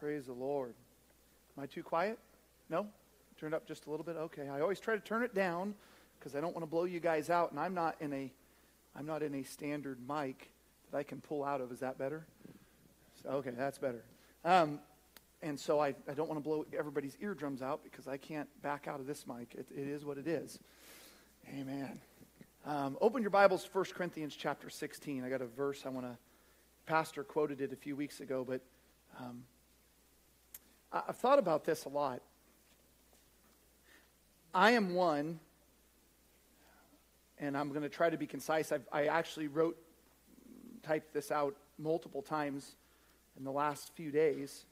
Praise the Lord. Am I too quiet? No? Turned up just a little bit? Okay. I always try to turn it down because I don't want to blow you guys out, and I'm not in a I'm not in a standard mic that I can pull out of. Is that better? So, okay, that's better. Um, and so I, I don't want to blow everybody's eardrums out because I can't back out of this mic. it, it is what it is. Amen. Um, open your Bibles, 1 Corinthians chapter 16. I got a verse I want to, Pastor quoted it a few weeks ago, but um, I've thought about this a lot. I am one, and I'm going to try to be concise. I've, I actually wrote, typed this out multiple times in the last few days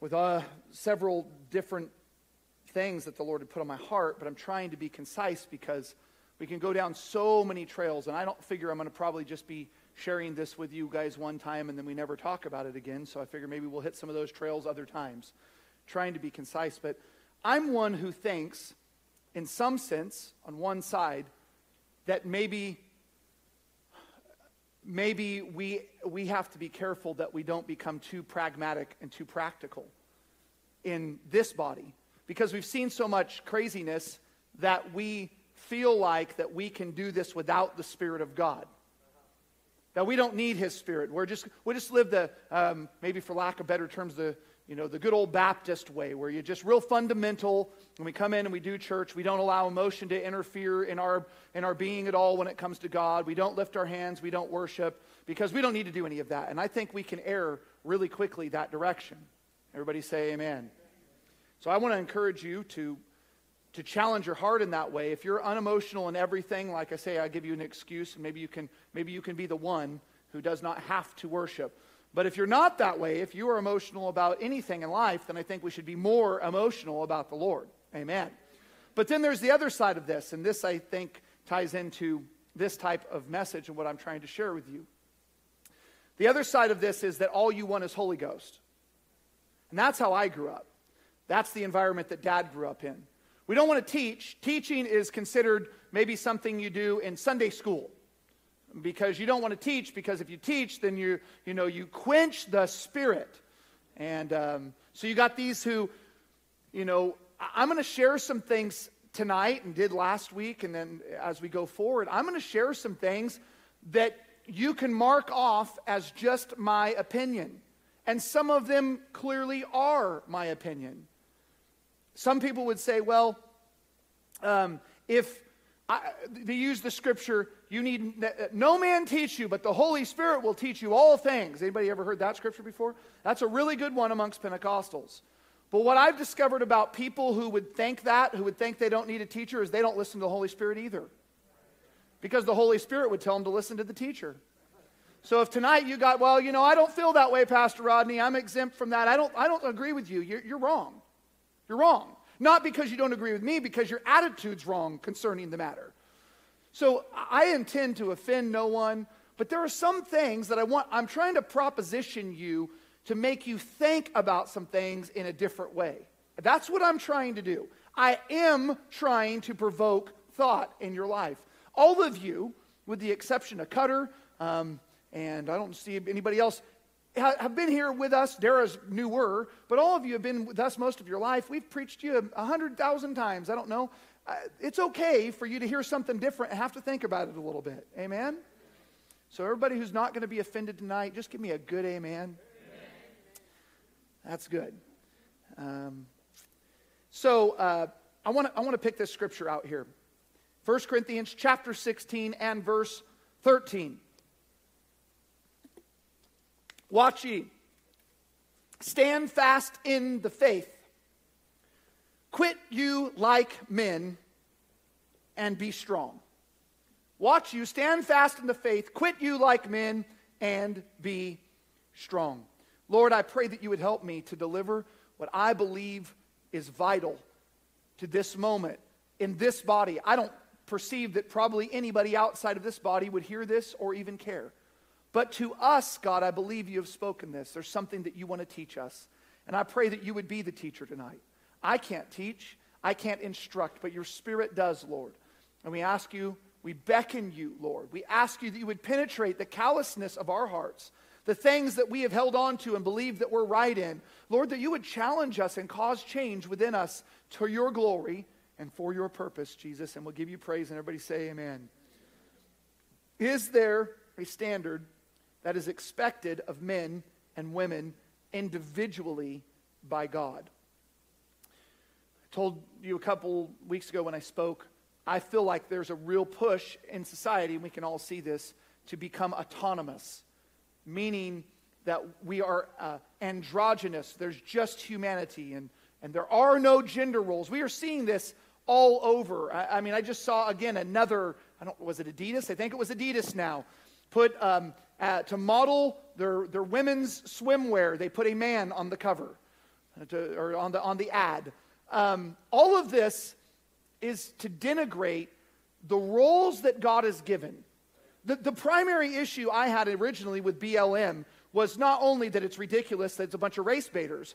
with uh, several different things that the Lord had put on my heart, but I'm trying to be concise because we can go down so many trails, and I don't figure I'm going to probably just be sharing this with you guys one time and then we never talk about it again. So I figure maybe we'll hit some of those trails other times. Trying to be concise, but I'm one who thinks, in some sense, on one side, that maybe maybe we, we have to be careful that we don't become too pragmatic and too practical in this body because we've seen so much craziness that we feel like that we can do this without the spirit of god that we don't need his spirit we're just we just live the um, maybe for lack of better terms the you know, the good old Baptist way where you're just real fundamental. When we come in and we do church, we don't allow emotion to interfere in our, in our being at all when it comes to God. We don't lift our hands. We don't worship because we don't need to do any of that. And I think we can err really quickly that direction. Everybody say amen. So I want to encourage you to, to challenge your heart in that way. If you're unemotional in everything, like I say, I give you an excuse, and maybe you can, maybe you can be the one who does not have to worship. But if you're not that way, if you are emotional about anything in life, then I think we should be more emotional about the Lord. Amen. But then there's the other side of this, and this I think ties into this type of message and what I'm trying to share with you. The other side of this is that all you want is Holy Ghost. And that's how I grew up. That's the environment that dad grew up in. We don't want to teach. Teaching is considered maybe something you do in Sunday school. Because you don't want to teach because if you teach then you you know you quench the spirit. And um, so you got these who you know i'm going to share some things tonight and did last week and then as we go forward i'm going to share some things that you can mark off as just my opinion. And some of them clearly are my opinion some people would say well um, if I, they use the scripture you need no man teach you but the holy spirit will teach you all things. Anybody ever heard that scripture before? That's a really good one amongst pentecostals. But what i've discovered about people who would think that who would think they don't need a teacher is they don't listen to the holy spirit either. Because the holy spirit would tell them to listen to the teacher. So if tonight you got well you know i don't feel that way pastor rodney. I'm exempt from that. I don't i don't agree with you. You're, you're wrong you're wrong not because you don't agree with me because your attitude's wrong concerning the matter so I intend to offend no one, but there are some things that I want, I'm trying to proposition you to make you think about some things in a different way. That's what I'm trying to do. I am trying to provoke thought in your life. All of you, with the exception of Cutter, um, and I don't see anybody else, have been here with us. Dara's newer, but all of you have been with us most of your life. We've preached you a hundred thousand times. I don't know it's okay for you to hear something different and have to think about it a little bit. Amen? So, everybody who's not going to be offended tonight, just give me a good amen. amen. That's good. Um, so, uh, I want to I want to pick this scripture out here 1 Corinthians chapter 16 and verse 13. Watch ye. Stand fast in the faith Quit you like men and be strong. Watch you, stand fast in the faith, quit you like men and be strong. Lord, I pray that you would help me to deliver what I believe is vital to this moment in this body. I don't perceive that probably anybody outside of this body would hear this or even care. But to us, God, I believe you have spoken this. There's something that you want to teach us. And I pray that you would be the teacher tonight. I can't teach, I can't instruct, but your Spirit does, Lord. And we ask you, we beckon you, Lord. We ask you that you would penetrate the callousness of our hearts, the things that we have held on to and believed that we're right in. Lord, that you would challenge us and cause change within us to your glory and for your purpose, Jesus. And we'll give you praise. And everybody say, Amen. Is there a standard that is expected of men and women individually by God? I told you a couple weeks ago when I spoke, I feel like there's a real push in society, and we can all see this, to become autonomous, meaning that we are uh, androgynous. There's just humanity, and, and there are no gender roles. We are seeing this all over. I, I mean, I just saw again another, I don't, was it Adidas? I think it was Adidas now. Put um, uh, to model their, their women's swimwear, they put a man on the cover uh, to, or on the, on the ad. Um, all of this is to denigrate the roles that God has given. The, the primary issue I had originally with BLM was not only that it's ridiculous that it's a bunch of race baiters,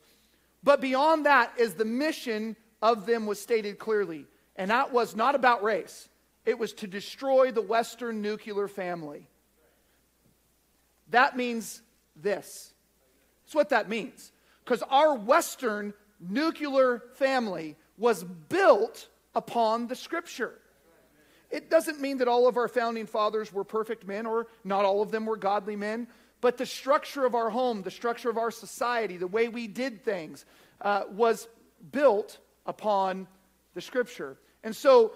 but beyond that is the mission of them was stated clearly. And that was not about race, it was to destroy the Western nuclear family. That means this. That's what that means. Because our Western nuclear family was built upon the Scripture. It doesn't mean that all of our founding fathers were perfect men or not all of them were godly men, but the structure of our home, the structure of our society, the way we did things uh, was built upon the Scripture. And so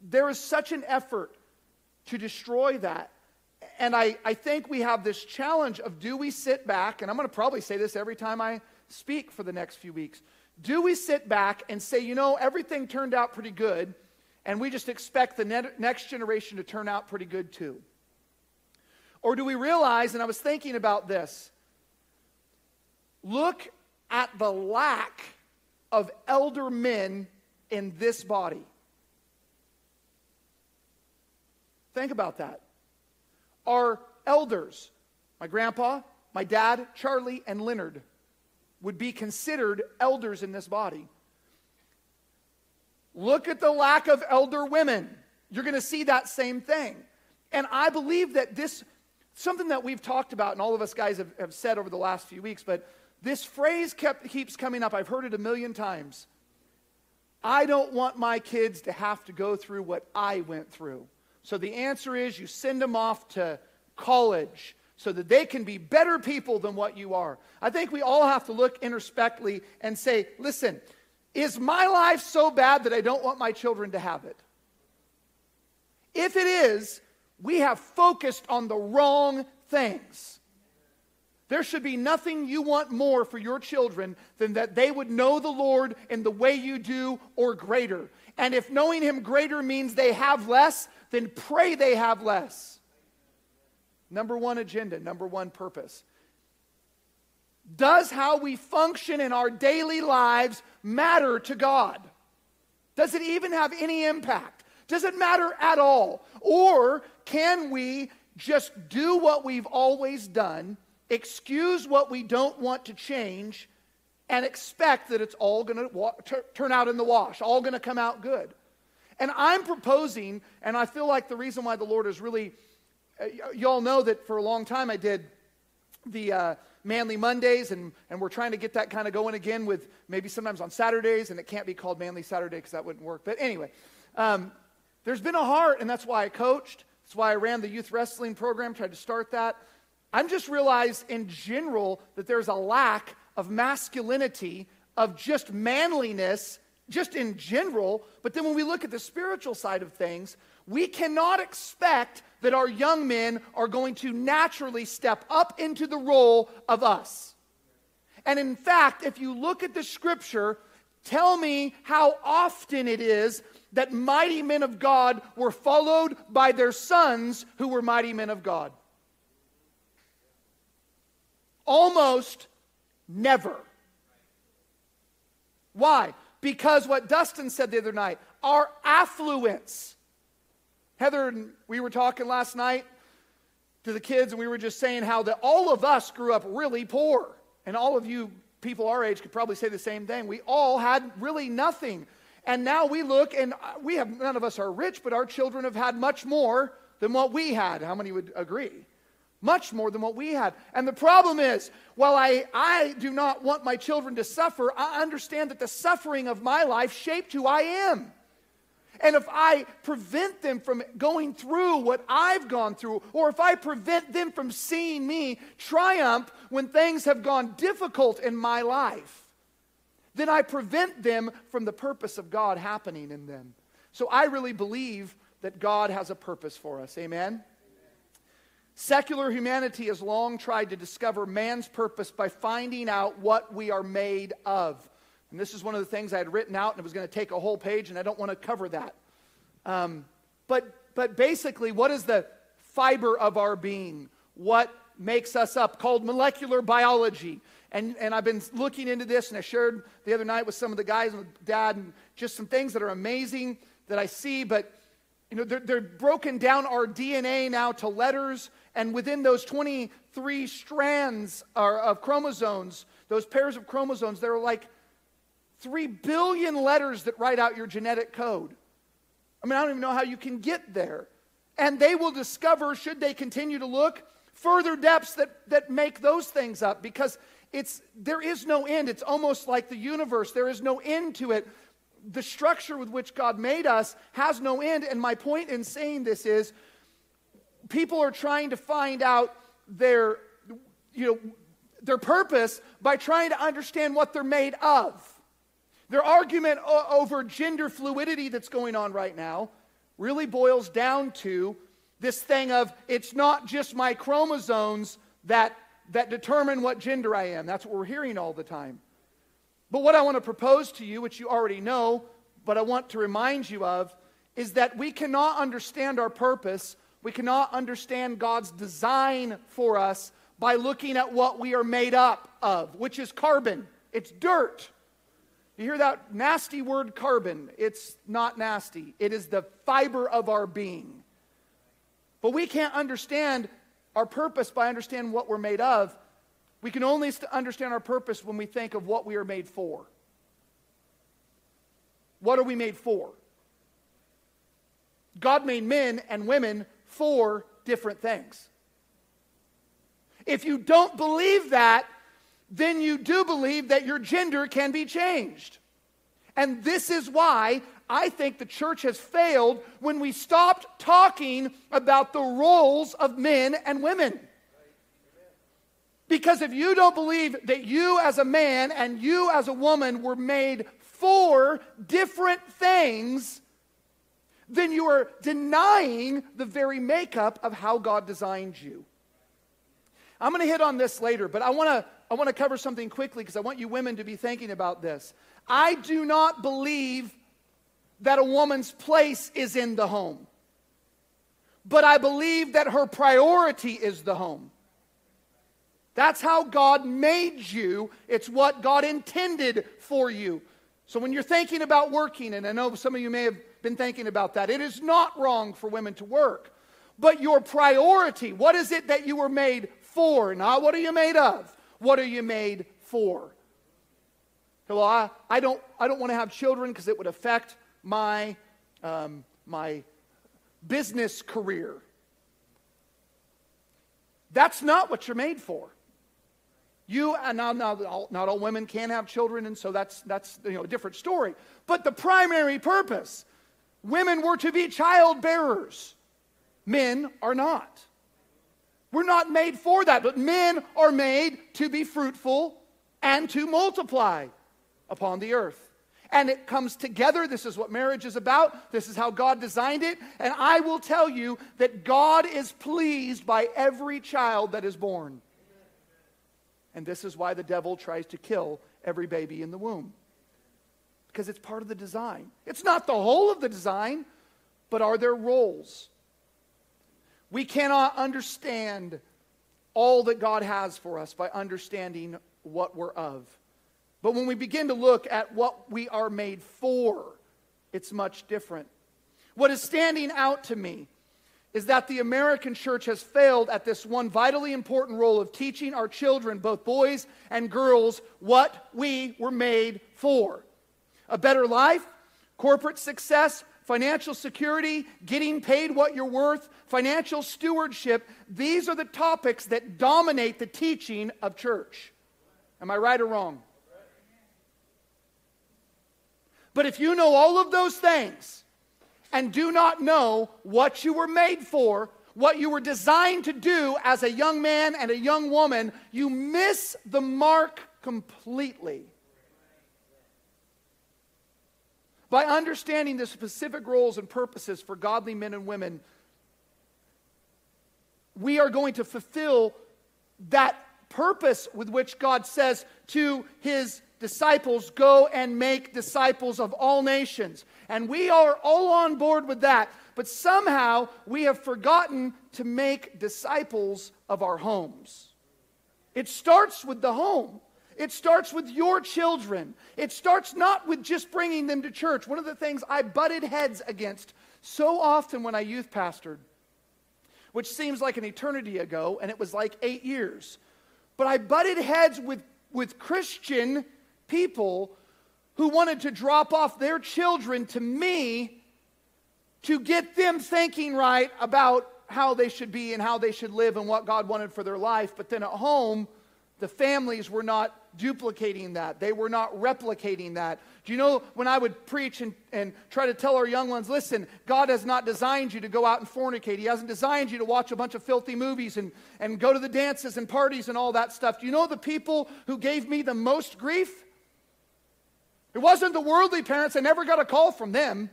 there is such an effort to destroy that and I, I think we have this challenge of do we sit back, and I'm going to probably say this every time I speak for the next few weeks. Do we sit back and say, you know, everything turned out pretty good, and we just expect the ne- next generation to turn out pretty good too? Or do we realize, and I was thinking about this, look at the lack of elder men in this body. Think about that our elders, my grandpa, my dad, Charlie, and Leonard, would be considered elders in this body. Look at the lack of elder women. You're going to see that same thing. And I believe that this, something that we've talked about, and all of us guys have, have said over the last few weeks, but this phrase kept, keeps coming up. I've heard it a million times. I don't want my kids to have to go through what I went through. So the answer is you send them off to college so that they can be better people than what you are. I think we all have to look introspectively and say, listen, is my life so bad that I don't want my children to have it? If it is, we have focused on the wrong things. There should be nothing you want more for your children than that they would know the Lord in the way you do or greater. And if knowing Him greater means they have less, then pray they have less. Number one agenda, number one purpose. Does how we function in our daily lives matter to God? Does it even have any impact? Does it matter at all? Or can we just do what we've always done, excuse what we don't want to change, and expect that it's all going to wa- t- turn out in the wash, all going to come out good? And I'm proposing, and I feel like the reason why the Lord is really, uh, y'all know that for a long time I did the uh, Manly Mondays, and, and we're trying to get that kind of going again with maybe sometimes on Saturdays, and it can't be called Manly Saturday because that wouldn't work. But anyway, um, there's been a heart, and that's why I coached. That's why I ran the youth wrestling program, tried to start that. I'm just realized in general that there's a lack of masculinity, of just manliness just in general, but then when we look at the spiritual side of things, we cannot expect that our young men are going to naturally step up into the role of us. And in fact, if you look at the scripture, tell me how often it is that mighty men of God were followed by their sons who were mighty men of God. Almost never. Why? Because what Dustin said the other night, our affluence. Heather and we were talking last night to the kids, and we were just saying how that all of us grew up really poor. And all of you people our age could probably say the same thing. We all had really nothing. And now we look, and we have none of us are rich, but our children have had much more than what we had. How many would agree? Much more than what we had. And the problem is, while I, I do not want my children to suffer, I understand that the suffering of my life shaped who I am. And if I prevent them from going through what I've gone through, or if I prevent them from seeing me triumph when things have gone difficult in my life, then I prevent them from the purpose of God happening in them. So I really believe that God has a purpose for us. Amen? Secular humanity has long tried to discover man's purpose by finding out what we are made of. And this is one of the things I had written out, and it was going to take a whole page, and I don't want to cover that. Um, but, but basically, what is the fiber of our being? What makes us up? Called molecular biology. And, and I've been looking into this, and I shared the other night with some of the guys and dad, and just some things that are amazing that I see. But, you know, they're, they're broken down our DNA now to letters, and within those 23 strands of chromosomes, those pairs of chromosomes, there are like 3 billion letters that write out your genetic code. I mean, I don't even know how you can get there. And they will discover, should they continue to look, further depths that, that make those things up because it's, there is no end. It's almost like the universe, there is no end to it. The structure with which God made us has no end. And my point in saying this is people are trying to find out their, you know, their purpose by trying to understand what they're made of. Their argument over gender fluidity that's going on right now really boils down to this thing of it's not just my chromosomes that, that determine what gender I am. That's what we're hearing all the time. But what I want to propose to you, which you already know, but I want to remind you of, is that we cannot understand our purpose, we cannot understand God's design for us by looking at what we are made up of, which is carbon. It's dirt. You hear that nasty word carbon? It's not nasty, it is the fiber of our being. But we can't understand our purpose by understanding what we're made of. We can only understand our purpose when we think of what we are made for. What are we made for? God made men and women for different things. If you don't believe that, then you do believe that your gender can be changed. And this is why I think the church has failed when we stopped talking about the roles of men and women. Because if you don't believe that you as a man and you as a woman were made for different things, then you are denying the very makeup of how God designed you. I'm going to hit on this later, but I want to I want to cover something quickly because I want you women to be thinking about this. I do not believe that a woman's place is in the home, but I believe that her priority is the home. That's how God made you. It's what God intended for you. So when you're thinking about working, and I know some of you may have been thinking about that, it is not wrong for women to work. But your priority, what is it that you were made for? Not what are you made of? What are you made for? Well, I, I don't, I don't want to have children because it would affect my, um, my business career. That's not what you're made for. You and now, now all, not all women can have children, and so that's that's you know a different story. But the primary purpose, women were to be child bearers. Men are not. We're not made for that, but men are made to be fruitful and to multiply upon the earth. And it comes together. This is what marriage is about. This is how God designed it. And I will tell you that God is pleased by every child that is born. And this is why the devil tries to kill every baby in the womb. Because it's part of the design. It's not the whole of the design, but are there roles? We cannot understand all that God has for us by understanding what we're of. But when we begin to look at what we are made for, it's much different. What is standing out to me is that the American church has failed at this one vitally important role of teaching our children, both boys and girls, what we were made for a better life, corporate success, financial security, getting paid what you're worth, financial stewardship. These are the topics that dominate the teaching of church. Am I right or wrong? But if you know all of those things and do not know what you were made for, what you were designed to do as a young man and a young woman, you miss the mark completely. By understanding the specific roles and purposes for godly men and women, we are going to fulfill that purpose with which God says to his disciples, Go and make disciples of all nations. And we are all on board with that. But somehow we have forgotten to make disciples of our homes. It starts with the home. It starts with your children. It starts not with just bringing them to church. One of the things I butted heads against so often when I youth pastored, which seems like an eternity ago, and it was like eight years, but I butted heads with, with Christian people who wanted to drop off their children to me to get them thinking right about how they should be and how they should live and what God wanted for their life. But then at home, the families were not duplicating that. They were not replicating that. Do you know when I would preach and, and try to tell our young ones, listen, God has not designed you to go out and fornicate. He hasn't designed you to watch a bunch of filthy movies and, and go to the dances and parties and all that stuff. Do you know the people who gave me the most grief? It wasn't the worldly parents. I never got a call from them.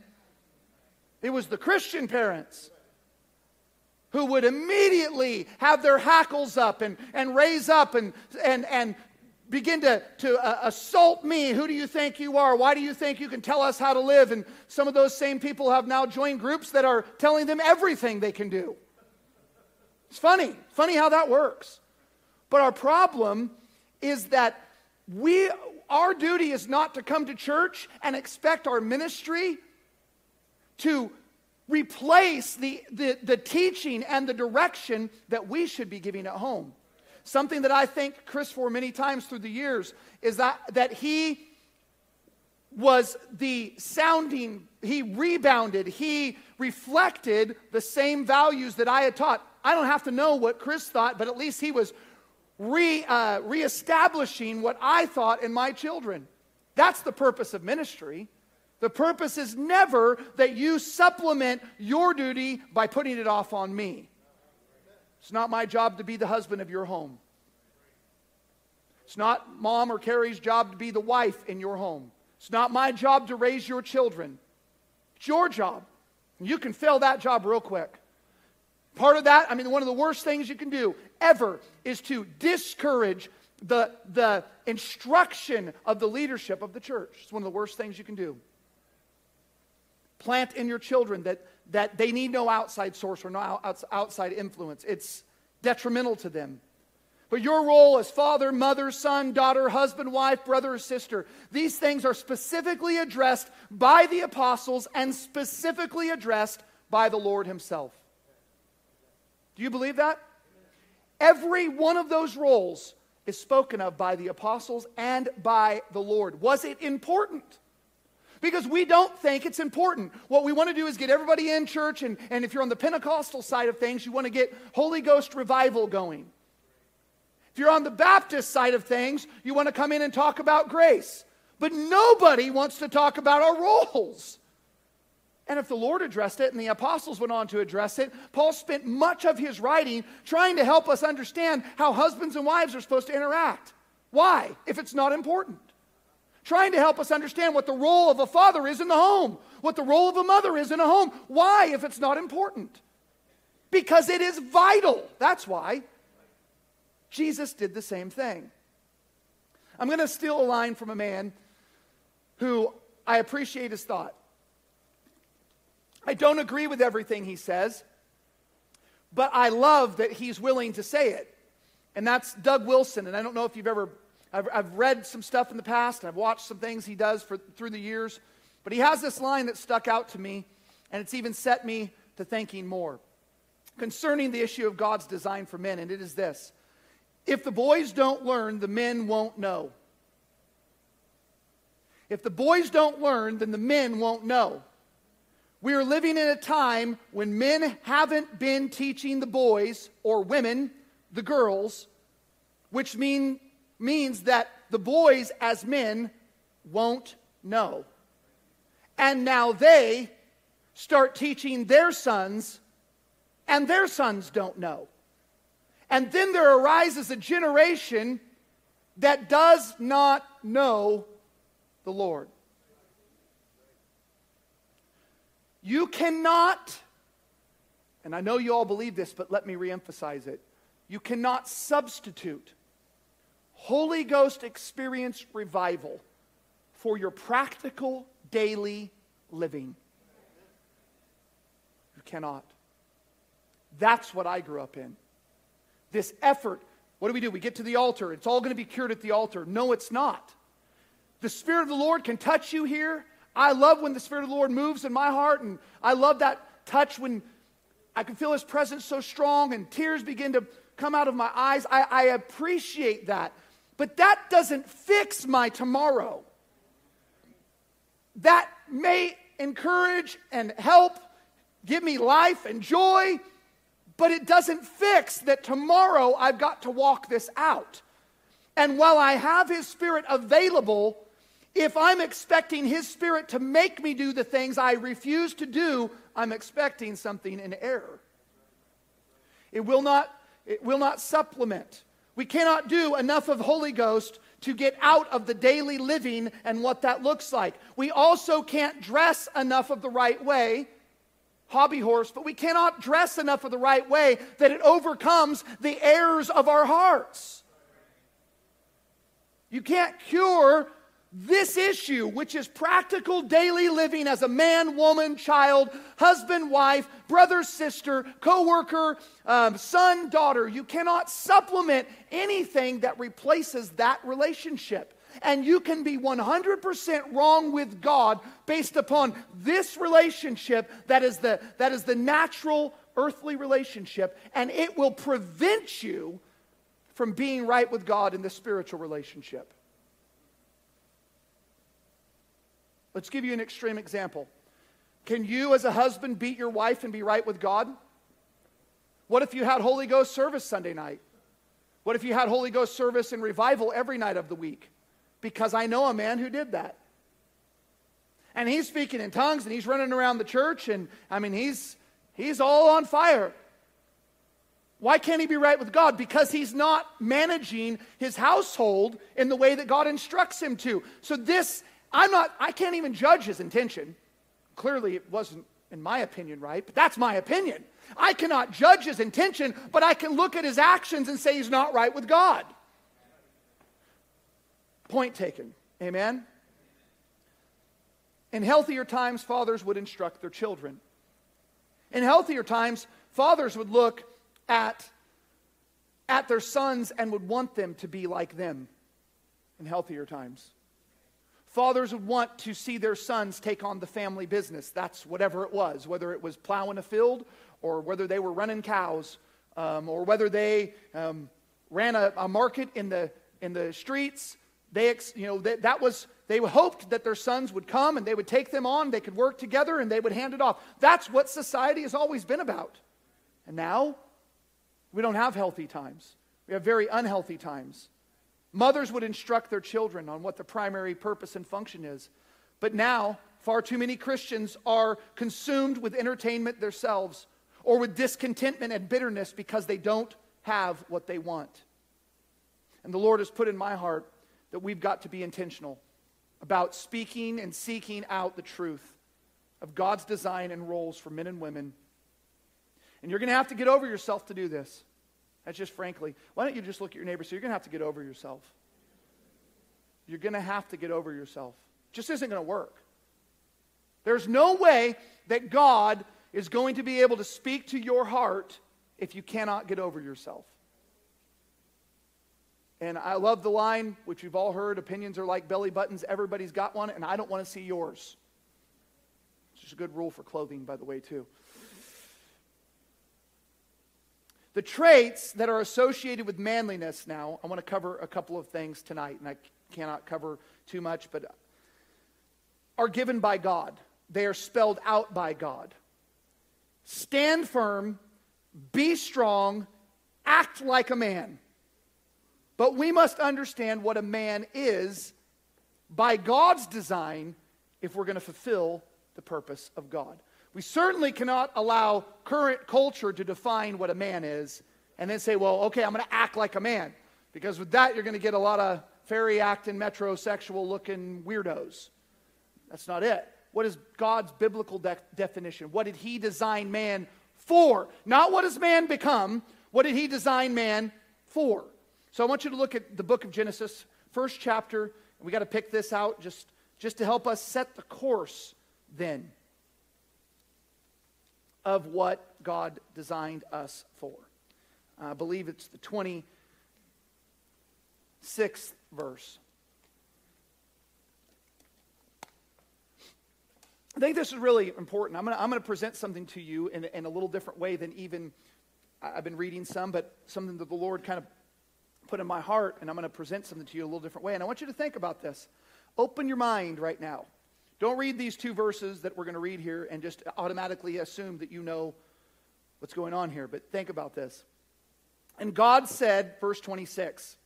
It was the Christian parents who would immediately have their hackles up and, and raise up and, and, and begin to, to uh, assault me. Who do you think you are? Why do you think you can tell us how to live? And some of those same people have now joined groups that are telling them everything they can do. It's funny, funny how that works. But our problem is that we, our duty is not to come to church and expect our ministry to replace the, the, the teaching and the direction that we should be giving at home. Something that I thank Chris for many times through the years is that, that he was the sounding, he rebounded, he reflected the same values that I had taught. I don't have to know what Chris thought, but at least he was re, uh, reestablishing what I thought in my children. That's the purpose of ministry. The purpose is never that you supplement your duty by putting it off on me. It's not my job to be the husband of your home. It's not mom or Carrie's job to be the wife in your home. It's not my job to raise your children. It's your job. You can fail that job real quick. Part of that, I mean, one of the worst things you can do ever is to discourage the, the instruction of the leadership of the church. It's one of the worst things you can do. Plant in your children that, that they need no outside source or no outside influence. It's detrimental to them. But your role as father, mother, son, daughter, husband, wife, brother, or sister, these things are specifically addressed by the apostles and specifically addressed by the Lord Himself. Do you believe that? Every one of those roles is spoken of by the apostles and by the Lord. Was it important? because we don't think it's important. What we want to do is get everybody in church, and, and if you're on the Pentecostal side of things, you want to get Holy Ghost revival going. If you're on the Baptist side of things, you want to come in and talk about grace. But nobody wants to talk about our roles. And if the Lord addressed it and the apostles went on to address it, Paul spent much of his writing trying to help us understand how husbands and wives are supposed to interact. Why, if it's not important? trying to help us understand what the role of a father is in the home, what the role of a mother is in a home. Why, if it's not important? Because it is vital. That's why. Jesus did the same thing. I'm going to steal a line from a man who I appreciate his thought. I don't agree with everything he says, but I love that he's willing to say it. And that's Doug Wilson. And I don't know if you've ever I've, I've read some stuff in the past, and I've watched some things he does for, through the years. But he has this line that stuck out to me, and it's even set me to thinking more concerning the issue of God's design for men, and it is this If the boys don't learn, the men won't know. If the boys don't learn, then the men won't know. We are living in a time when men haven't been teaching the boys or women, the girls, which mean, means that the boys as men won't know. And now they start teaching their sons, and their sons don't know. And then there arises a generation that does not know the Lord. You cannot, and I know you all believe this, but let me reemphasize it. You cannot substitute Holy Ghost experience revival for your practical daily living. You cannot. That's what I grew up in. This effort. What do we do? We get to the altar. It's all going to be cured at the altar. No, it's not. The Spirit of the Lord can touch you here. I love when the Spirit of the Lord moves in my heart, and I love that touch when I can feel His presence so strong and tears begin to come out of my eyes. I, I appreciate that. But that doesn't fix my tomorrow. That may encourage and help give me life and joy, but it doesn't fix that tomorrow I've got to walk this out. And while I have His Spirit available, if I'm expecting His Spirit to make me do the things I refuse to do, I'm expecting something in error. It will not, it will not supplement. We cannot do enough of Holy Ghost to get out of the daily living and what that looks like. We also can't dress enough of the right way, hobby horse, but we cannot dress enough of the right way that it overcomes the errors of our hearts. You can't cure this issue, which is practical daily living as a man, woman, child, husband, wife, brother, sister, co worker, um, son, daughter, you cannot supplement anything that replaces that relationship. And you can be 100% wrong with God based upon this relationship that is the, that is the natural earthly relationship, and it will prevent you from being right with God in the spiritual relationship. Let's give you an extreme example. Can you, as a husband, beat your wife and be right with God? What if you had Holy Ghost service Sunday night? What if you had Holy Ghost service and revival every night of the week? Because I know a man who did that. And he's speaking in tongues and he's running around the church and I mean he's he's all on fire. Why can't he be right with God? Because he's not managing his household in the way that God instructs him to. So this I'm not, I can't even judge his intention. Clearly, it wasn't, in my opinion, right, but that's my opinion. I cannot judge his intention, but I can look at his actions and say he's not right with God. Point taken. Amen? In healthier times, fathers would instruct their children. In healthier times, fathers would look at, at their sons and would want them to be like them in healthier times. Fathers would want to see their sons take on the family business. That's whatever it was, whether it was plowing a field or whether they were running cows um, or whether they um, ran a, a, market in the, in the streets. They, you know, that, that was, they hoped that their sons would come and they would take them on, they could work together, and they would hand it off. That's what society has always been about. And now, we don't have healthy times. We have very unhealthy times. Mothers would instruct their children on what the primary purpose and function is. But now, far too many Christians are consumed with entertainment themselves or with discontentment and bitterness because they don't have what they want. And the Lord has put in my heart that we've got to be intentional about speaking and seeking out the truth of God's design and roles for men and women. And you're going to have to get over yourself to do this. That's just frankly. Why don't you just look at your neighbor? So you're going to have to get over yourself. You're going to have to get over yourself. Just isn't going to work. There's no way that God is going to be able to speak to your heart if you cannot get over yourself. And I love the line, which you've all heard opinions are like belly buttons. Everybody's got one, and I don't want to see yours. It's just a good rule for clothing, by the way, too. The traits that are associated with manliness now, I want to cover a couple of things tonight, and I cannot cover too much, but are given by God. they are spelled out by God. Stand firm, be strong, act like a man. But we must understand what a man is by God's design if we're going to fulfill the purpose of God. We certainly cannot allow current culture to define what a man is and then say, well, okay, I'm going to act like a man. Because with that, you're going to get a lot of fairy acting, metrosexual looking weirdos. That's not it. What is God's biblical de- definition? What did He design man for? Not what does man become, what did He design man for? So I want you to look at the book of Genesis, first chapter, we got to pick this out just, just to help us set the course then of what God designed us for. I believe it's the 26th verse. I think this is really important. I'm going to present something to you in, in a little different way than even I've been reading some, but something that the Lord kind of put in my heart, and I'm going to present something to you a little different way. And I want you to think about this. Open your mind right now. Don't read these two verses that we're going to read here and just automatically assume that you know what's going on here, but think about this. And God said, verse 26,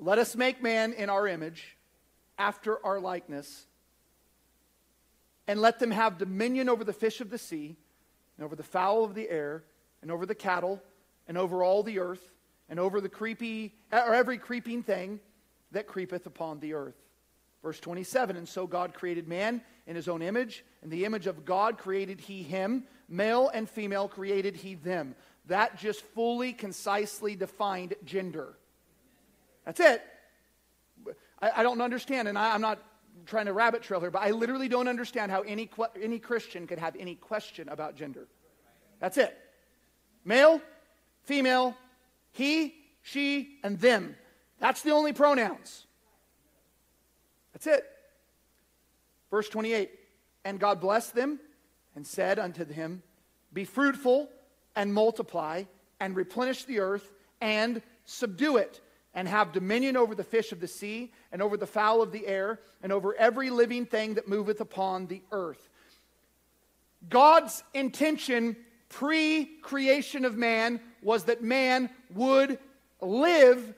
Let us make man in our image, after our likeness, and let them have dominion over the fish of the sea, and over the fowl of the air, and over the cattle, and over all the earth, and over the creepy, or every creeping thing that creepeth upon the earth. Verse 27 And so God created man in his own image. In the image of God created he him. Male and female created he them. That just fully, concisely defined gender. That's it. I, I don't understand, and I, I'm not trying to rabbit trail here, but I literally don't understand how any, any Christian could have any question about gender. That's it. Male, female, he, she, and them. That's the only pronouns. That's it. Verse 28 And God blessed them and said unto him, Be fruitful and multiply and replenish the earth and subdue it and have dominion over the fish of the sea and over the fowl of the air and over every living thing that moveth upon the earth. God's intention pre creation of man was that man would live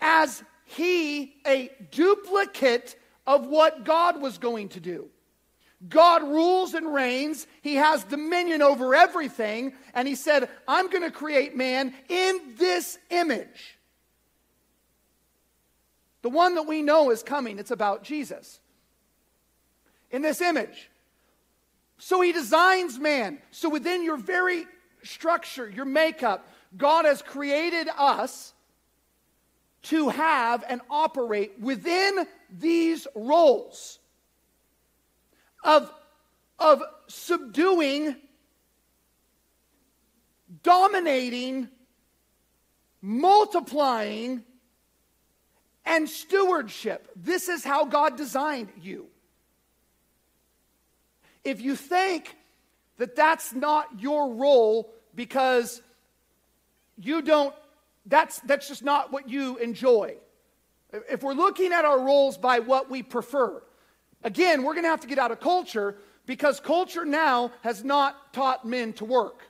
as he, a duplicate of what God was going to do. God rules and reigns. He has dominion over everything. And he said, I'm going to create man in this image. The one that we know is coming, it's about Jesus. In this image. So he designs man. So within your very structure, your makeup, God has created us to have and operate within these roles of, of subduing, dominating, multiplying, and stewardship. This is how God designed you. If you think that that's not your role because you don't, that's, that's just not what you enjoy. If we're looking at our roles by what we prefer, Again, we're going to have to get out of culture because culture now has not taught men to work.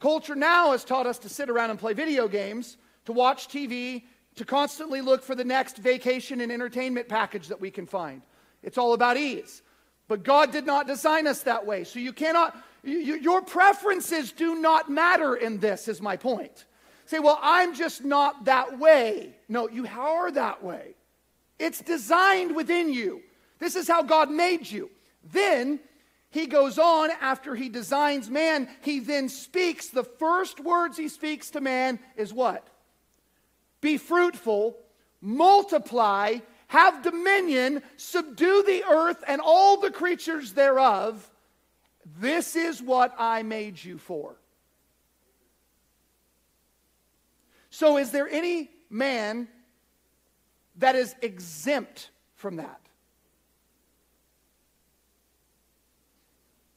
Culture now has taught us to sit around and play video games, to watch TV, to constantly look for the next vacation and entertainment package that we can find. It's all about ease. But God did not design us that way. So you cannot, you, your preferences do not matter in this, is my point. Say, well, I'm just not that way. No, you are that way. It's designed within you. This is how God made you. Then he goes on after he designs man, he then speaks. The first words he speaks to man is what? Be fruitful, multiply, have dominion, subdue the earth and all the creatures thereof. This is what I made you for. So, is there any man that is exempt from that?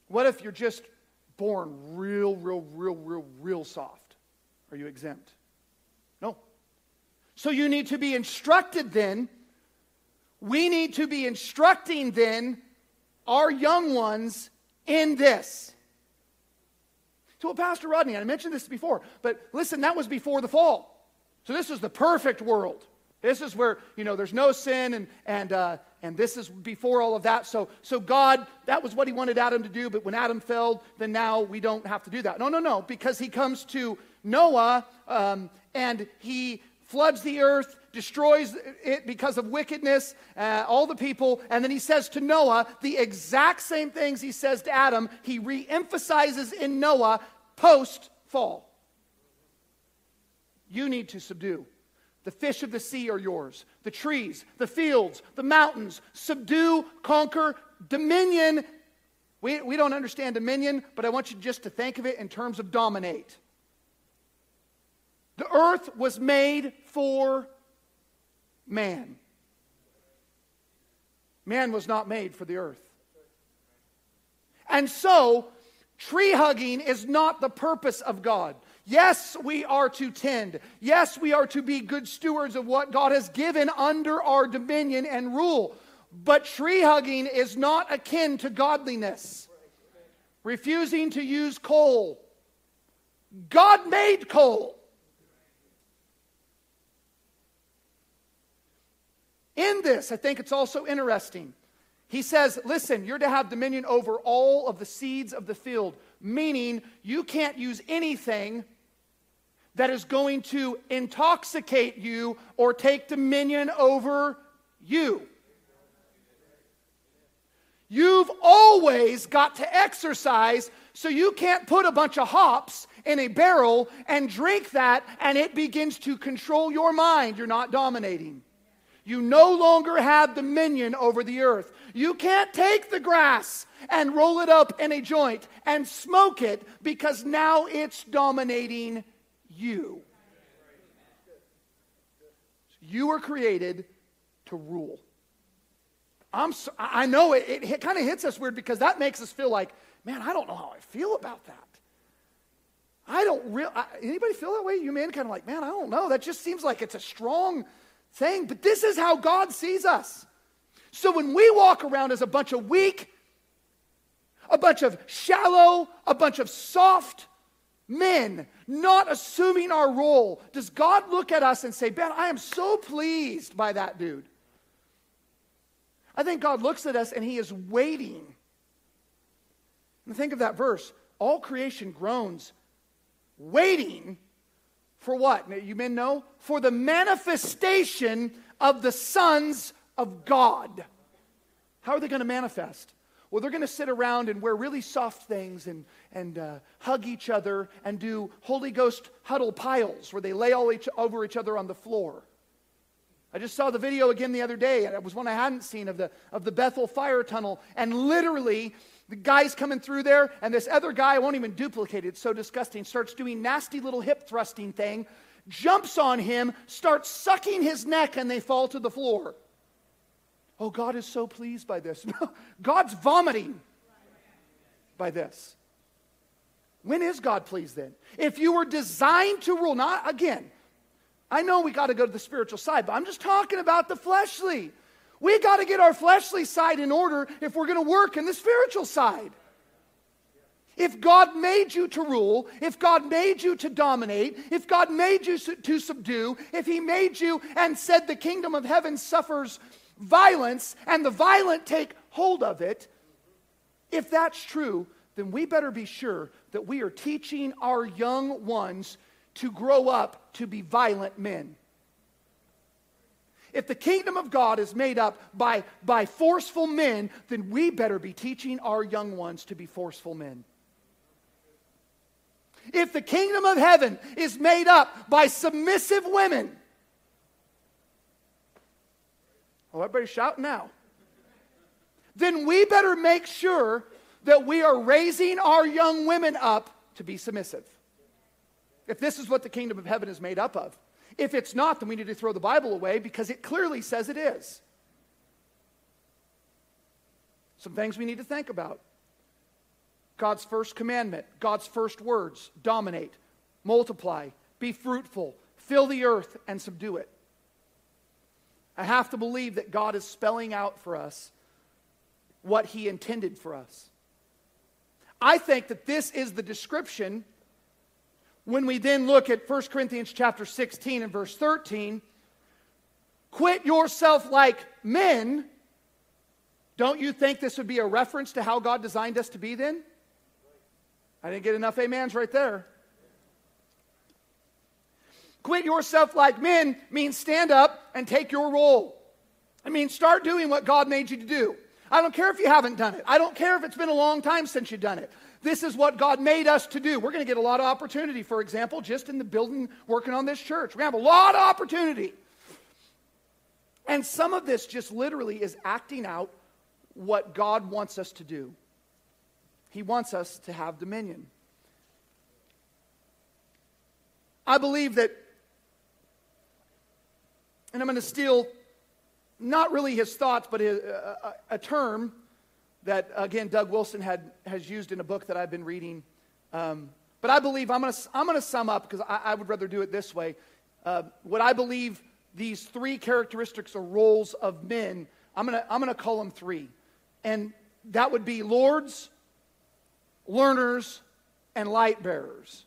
What if you're just born real, real, real, real, real soft? Are you exempt? No. So you need to be instructed then. We need to be instructing then our young ones in this. So, Pastor Rodney, I mentioned this before, but listen, that was before the fall. So, this is the perfect world. This is where, you know, there's no sin, and, and, uh, and this is before all of that. So, so, God, that was what He wanted Adam to do, but when Adam failed, then now we don't have to do that. No, no, no, because He comes to Noah um, and He floods the earth, destroys it because of wickedness, uh, all the people, and then he says to Noah the exact same things he says to Adam. He re emphasizes in Noah post fall. You need to subdue. The fish of the sea are yours, the trees, the fields, the mountains. Subdue, conquer, dominion. We, we don't understand dominion, but I want you just to think of it in terms of dominate. The earth was made for man. Man was not made for the earth. And so, tree hugging is not the purpose of God. Yes, we are to tend. Yes, we are to be good stewards of what God has given under our dominion and rule. But tree hugging is not akin to godliness. Refusing to use coal. God made coal. In this, I think it's also interesting. He says, listen, you're to have dominion over all of the seeds of the field, meaning you can't use anything that is going to intoxicate you or take dominion over you. You've always got to exercise, so you can't put a bunch of hops in a barrel and drink that and it begins to control your mind. You're not dominating. You no longer have dominion over the earth. You can't take the grass and roll it up in a joint and smoke it because now it's dominating you. You were created to rule. I'm so, I know it, it, it kind of hits us weird because that makes us feel like, man, I don't know how I feel about that. I don't really, anybody feel that way? You men kind of like, man, I don't know. That just seems like it's a strong thing, but this is how God sees us. So when we walk around as a bunch of weak, a bunch of shallow, a bunch of soft men, not assuming our role, does God look at us and say, Ben, I am so pleased by that dude? I think God looks at us and he is waiting. And think of that verse all creation groans, waiting for what? You men know? For the manifestation of the sons of God. How are they going to manifest? Well, they're going to sit around and wear really soft things and, and uh, hug each other and do Holy Ghost huddle piles where they lay all each, over each other on the floor. I just saw the video again the other day, and it was one I hadn't seen of the, of the Bethel fire tunnel. And literally, the guy's coming through there, and this other guy, I won't even duplicate it, it's so disgusting, starts doing nasty little hip thrusting thing, jumps on him, starts sucking his neck, and they fall to the floor. Oh, God is so pleased by this. God's vomiting by this. When is God pleased then? If you were designed to rule, not again, I know we got to go to the spiritual side, but I'm just talking about the fleshly. We got to get our fleshly side in order if we're going to work in the spiritual side. If God made you to rule, if God made you to dominate, if God made you to subdue, if He made you and said the kingdom of heaven suffers violence and the violent take hold of it, if that's true, then we better be sure that we are teaching our young ones to grow up to be violent men. If the kingdom of God is made up by, by forceful men, then we better be teaching our young ones to be forceful men. If the kingdom of heaven is made up by submissive women, oh, everybody's shouting now. Then we better make sure that we are raising our young women up to be submissive. If this is what the kingdom of heaven is made up of. If it's not, then we need to throw the Bible away because it clearly says it is. Some things we need to think about. God's first commandment, God's first words dominate, multiply, be fruitful, fill the earth, and subdue it. I have to believe that God is spelling out for us what he intended for us. I think that this is the description when we then look at 1 Corinthians chapter 16 and verse 13. Quit yourself like men. Don't you think this would be a reference to how God designed us to be then? I didn't get enough amens right there. Quit yourself like men means stand up and take your role. I mean, start doing what God made you to do. I don't care if you haven't done it. I don't care if it's been a long time since you've done it. This is what God made us to do. We're going to get a lot of opportunity, for example, just in the building working on this church. We have a lot of opportunity. And some of this just literally is acting out what God wants us to do. He wants us to have dominion. I believe that, and I'm going to steal not really his thoughts, but a, a, a term that, again, Doug Wilson had, has used in a book that I've been reading. Um, but I believe I'm going to I'm to sum up because I, I, would rather do it this way. Uh, what I believe these three characteristics or roles of men, I'm going to I'm going to call them three. And that would be lords, learners, and light bearers.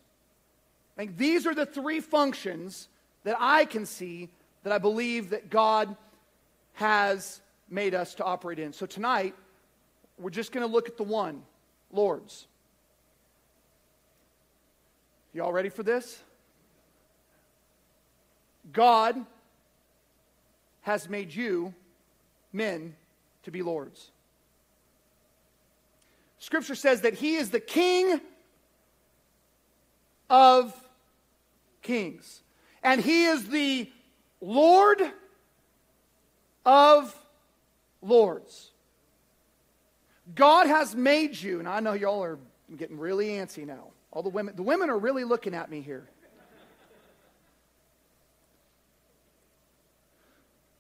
Like these are the three functions that I can see that I believe that God has made us to operate in. So tonight, we're just going to look at the one Lords. Y'all ready for this? God has made you, men, to be lords. Scripture says that He is the King of kings, and He is the Lord of lords. God has made you, and I know y'all are getting really antsy now. All the women, the women are really looking at me here.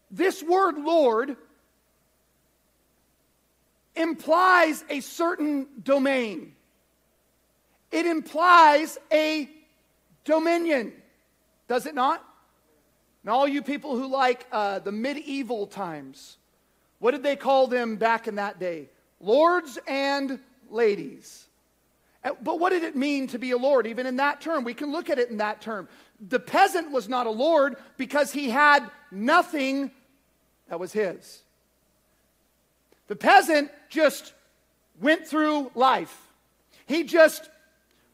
This word Lord implies a certain domain. It implies a dominion, does it not? And all you people who like uh, the medieval times, what did they call them back in that day? Lords and ladies. Uh, but what did it mean to be a lord, even in that term? We can look at it in that term. The peasant was not a lord because he had nothing that was his. The peasant just went through life. He just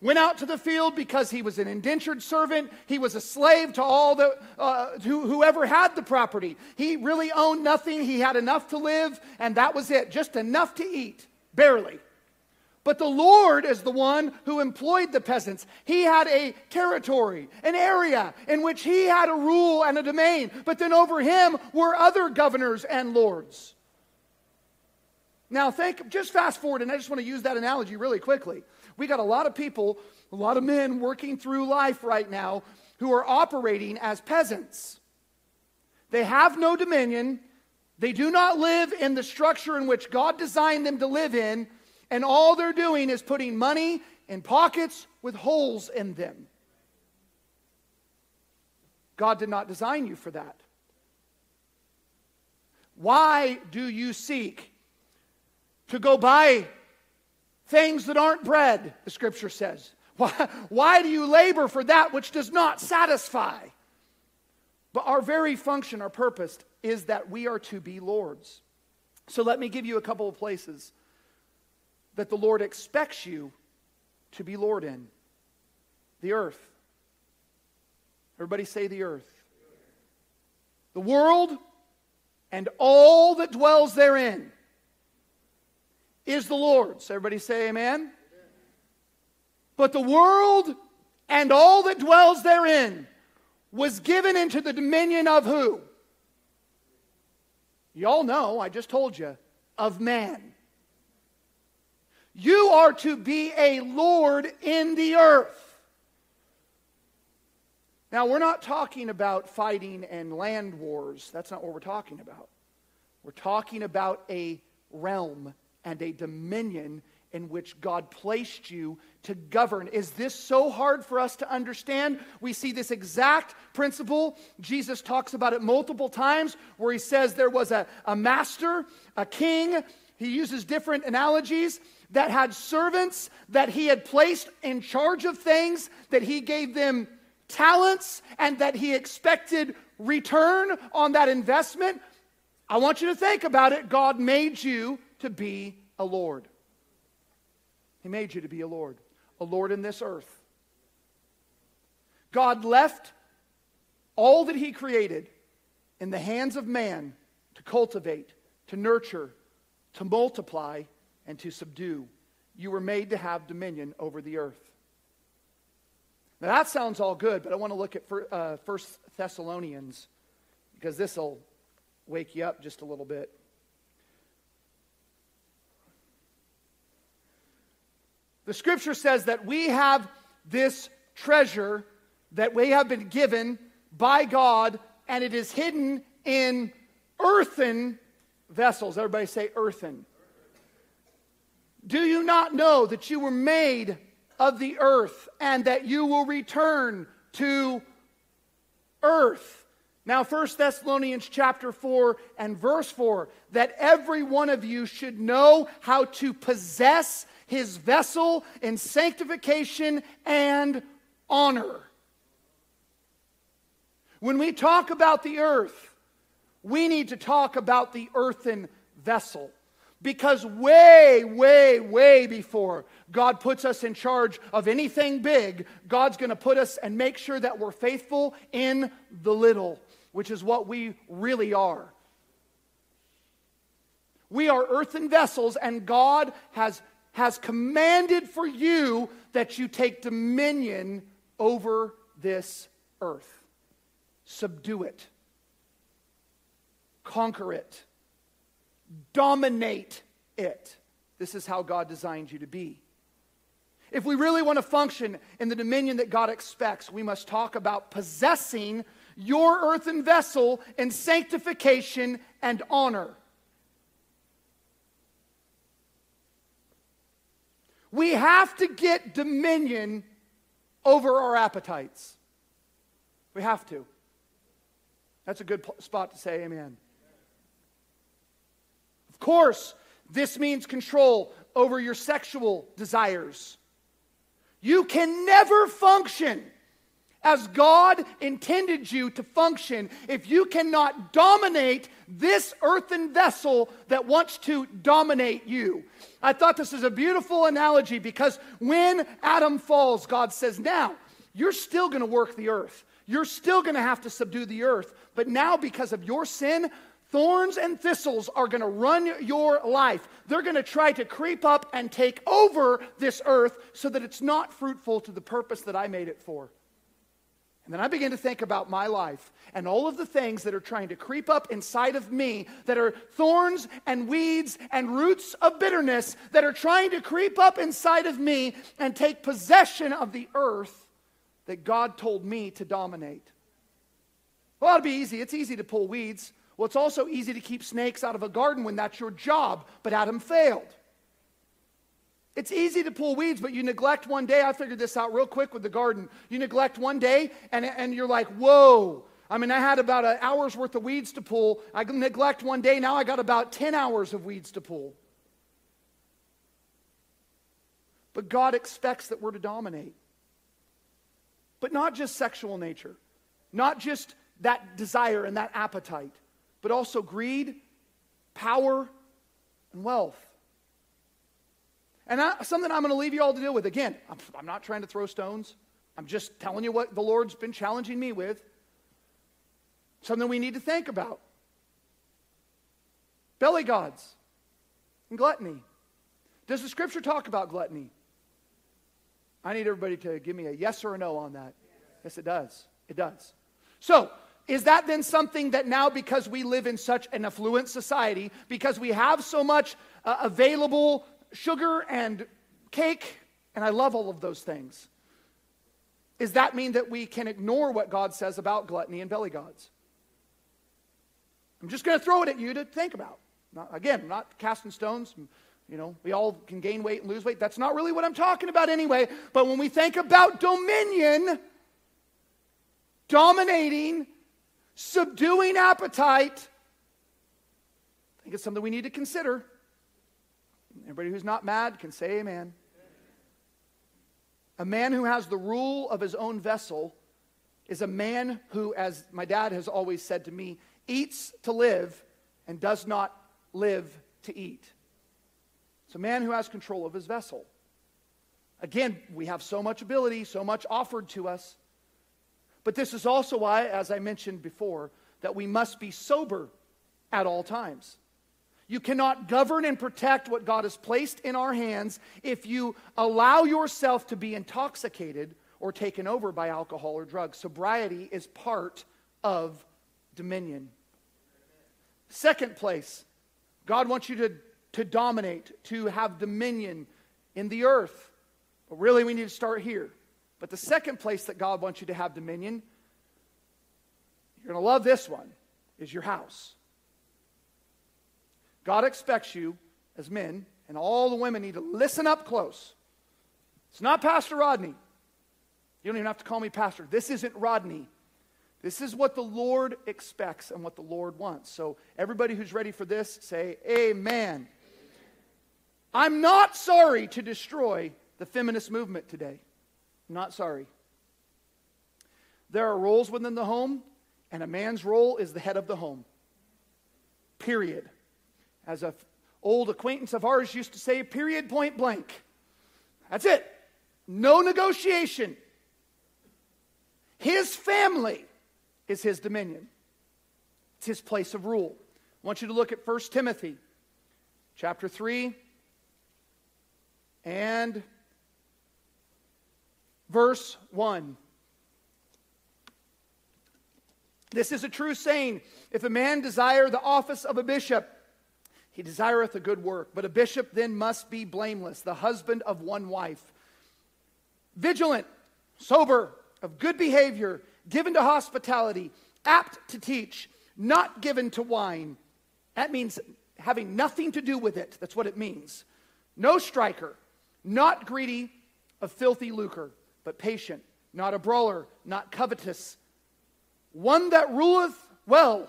went out to the field because he was an indentured servant. He was a slave to all the uh, whoever had the property. He really owned nothing. He had enough to live, and that was it, just enough to eat, barely. But the Lord is the one who employed the peasants. He had a territory, an area in which he had a rule and a domain. But then over him were other governors and lords. Now, think, just fast forward, and I just want to use that analogy really quickly. We got a lot of people, a lot of men working through life right now who are operating as peasants. They have no dominion. They do not live in the structure in which God designed them to live in, and all they're doing is putting money in pockets with holes in them. God did not design you for that. Why do you seek to go buy things that aren't bread, the scripture says. Why, why do you labor for that which does not satisfy? But our very function, our purpose, is that we are to be lords. So let me give you a couple of places that the Lord expects you to be Lord in the earth. Everybody say the earth. The world and all that dwells therein is the Lord's. Everybody say amen. amen. But the world and all that dwells therein was given into the dominion of who? Y'all know, I just told you, of man. You are to be a Lord in the earth. Now, we're not talking about fighting and land wars. That's not what we're talking about. We're talking about a realm and a dominion in which God placed you to govern. Is this so hard for us to understand? We see this exact principle. Jesus talks about it multiple times where he says there was a, a master, a king. He uses different analogies that had servants that he had placed in charge of things, that he gave them talents, and that he expected return on that investment. I want you to think about it. God made you to be a Lord. He made you to be a Lord, a Lord in this earth. God left all that He created in the hands of man to cultivate, to nurture, to multiply, and to subdue. You were made to have dominion over the earth. Now that sounds all good, but I want to look at uh, First Thessalonians because this will wake you up just a little bit. The scripture says that we have this treasure that we have been given by God, and it is hidden in earthen vessels. Everybody say earthen. Do you not know that you were made of the earth and that you will return to earth? Now, 1 Thessalonians chapter 4 and verse 4 that every one of you should know how to possess his vessel in sanctification and honor. When we talk about the earth, we need to talk about the earthen vessel. Because way, way, way before God puts us in charge of anything big, God's going to put us and make sure that we're faithful in the little, which is what we really are. We are earthen vessels, and God has, has commanded for you that you take dominion over this earth. Subdue it, conquer it dominate it. This is how God designed you to be. If we really want to function in the dominion that God expects, we must talk about possessing your earthen vessel in sanctification and honor. We have to get dominion over our appetites. We have to. That's a good spot to say amen Of course, this means control over your sexual desires. You can never function as God intended you to function if you cannot dominate this earthen vessel that wants to dominate you. I thought this is a beautiful analogy because when Adam falls, God says, Now, you're still going to work the earth. You're still going to have to subdue the earth. But now, because of your sin, Thorns and thistles are going to run your life. They're going to try to creep up and take over this earth so that it's not fruitful to the purpose that I made it for. And then I begin to think about my life and all of the things that are trying to creep up inside of me that are thorns and weeds and roots of bitterness that are trying to creep up inside of me and take possession of the earth that God told me to dominate. Well, it'll be easy. It's easy to pull weeds. Well, it's also easy to keep snakes out of a garden when that's your job, but Adam failed. It's easy to pull weeds, but you neglect one day. I figured this out real quick with the garden. You neglect one day, and, and you're like, whoa. I mean, I had about an hour's worth of weeds to pull. I neglect one day. Now I got about 10 hours of weeds to pull. But God expects that we're to dominate. But not just sexual nature, not just that desire and that appetite but also greed, power, and wealth. And I, something I'm going to leave you all to deal with. Again, I'm, I'm not trying to throw stones. I'm just telling you what the Lord's been challenging me with. Something we need to think about. Belly gods and gluttony. Does the scripture talk about gluttony? I need everybody to give me a yes or a no on that. Yes, it does. It does. So, is that then something that now, because we live in such an affluent society, because we have so much uh, available sugar and cake, and I love all of those things, does that mean that we can ignore what God says about gluttony and belly gods? I'm just going to throw it at you to think about. Not, again, I'm not casting stones. You know, we all can gain weight and lose weight. That's not really what I'm talking about anyway. But when we think about dominion, dominating, subduing appetite, I think it's something we need to consider. Anybody who's not mad can say amen. A man who has the rule of his own vessel is a man who, as my dad has always said to me, eats to live and does not live to eat. It's a man who has control of his vessel. Again, we have so much ability, so much offered to us. But this is also why, as I mentioned before, that we must be sober at all times. You cannot govern and protect what God has placed in our hands if you allow yourself to be intoxicated or taken over by alcohol or drugs. Sobriety is part of dominion. Second place, God wants you to, to dominate, to have dominion in the earth. But really, we need to start here. But the second place that God wants you to have dominion, you're going to love this one, is your house. God expects you as men, and all the women need to listen up close. It's not Pastor Rodney. You don't even have to call me pastor. This isn't Rodney. This is what the Lord expects and what the Lord wants. So, everybody who's ready for this, say, Amen. I'm not sorry to destroy the feminist movement today. I'm not sorry. There are roles within the home, and a man's role is the head of the home. Period. As an old acquaintance of ours used to say, period, point blank. That's it. No negotiation. His family is his dominion, it's his place of rule. I want you to look at 1 Timothy chapter 3 and verse 1. This is a true saying. If a man desire the office of a bishop, he desireth a good work. But a bishop then must be blameless, the husband of one wife, vigilant, sober, of good behavior, given to hospitality, apt to teach, not given to wine. That means having nothing to do with it. That's what it means. No striker, not greedy of filthy lucre, but patient, not a brawler, not covetous, one that ruleth well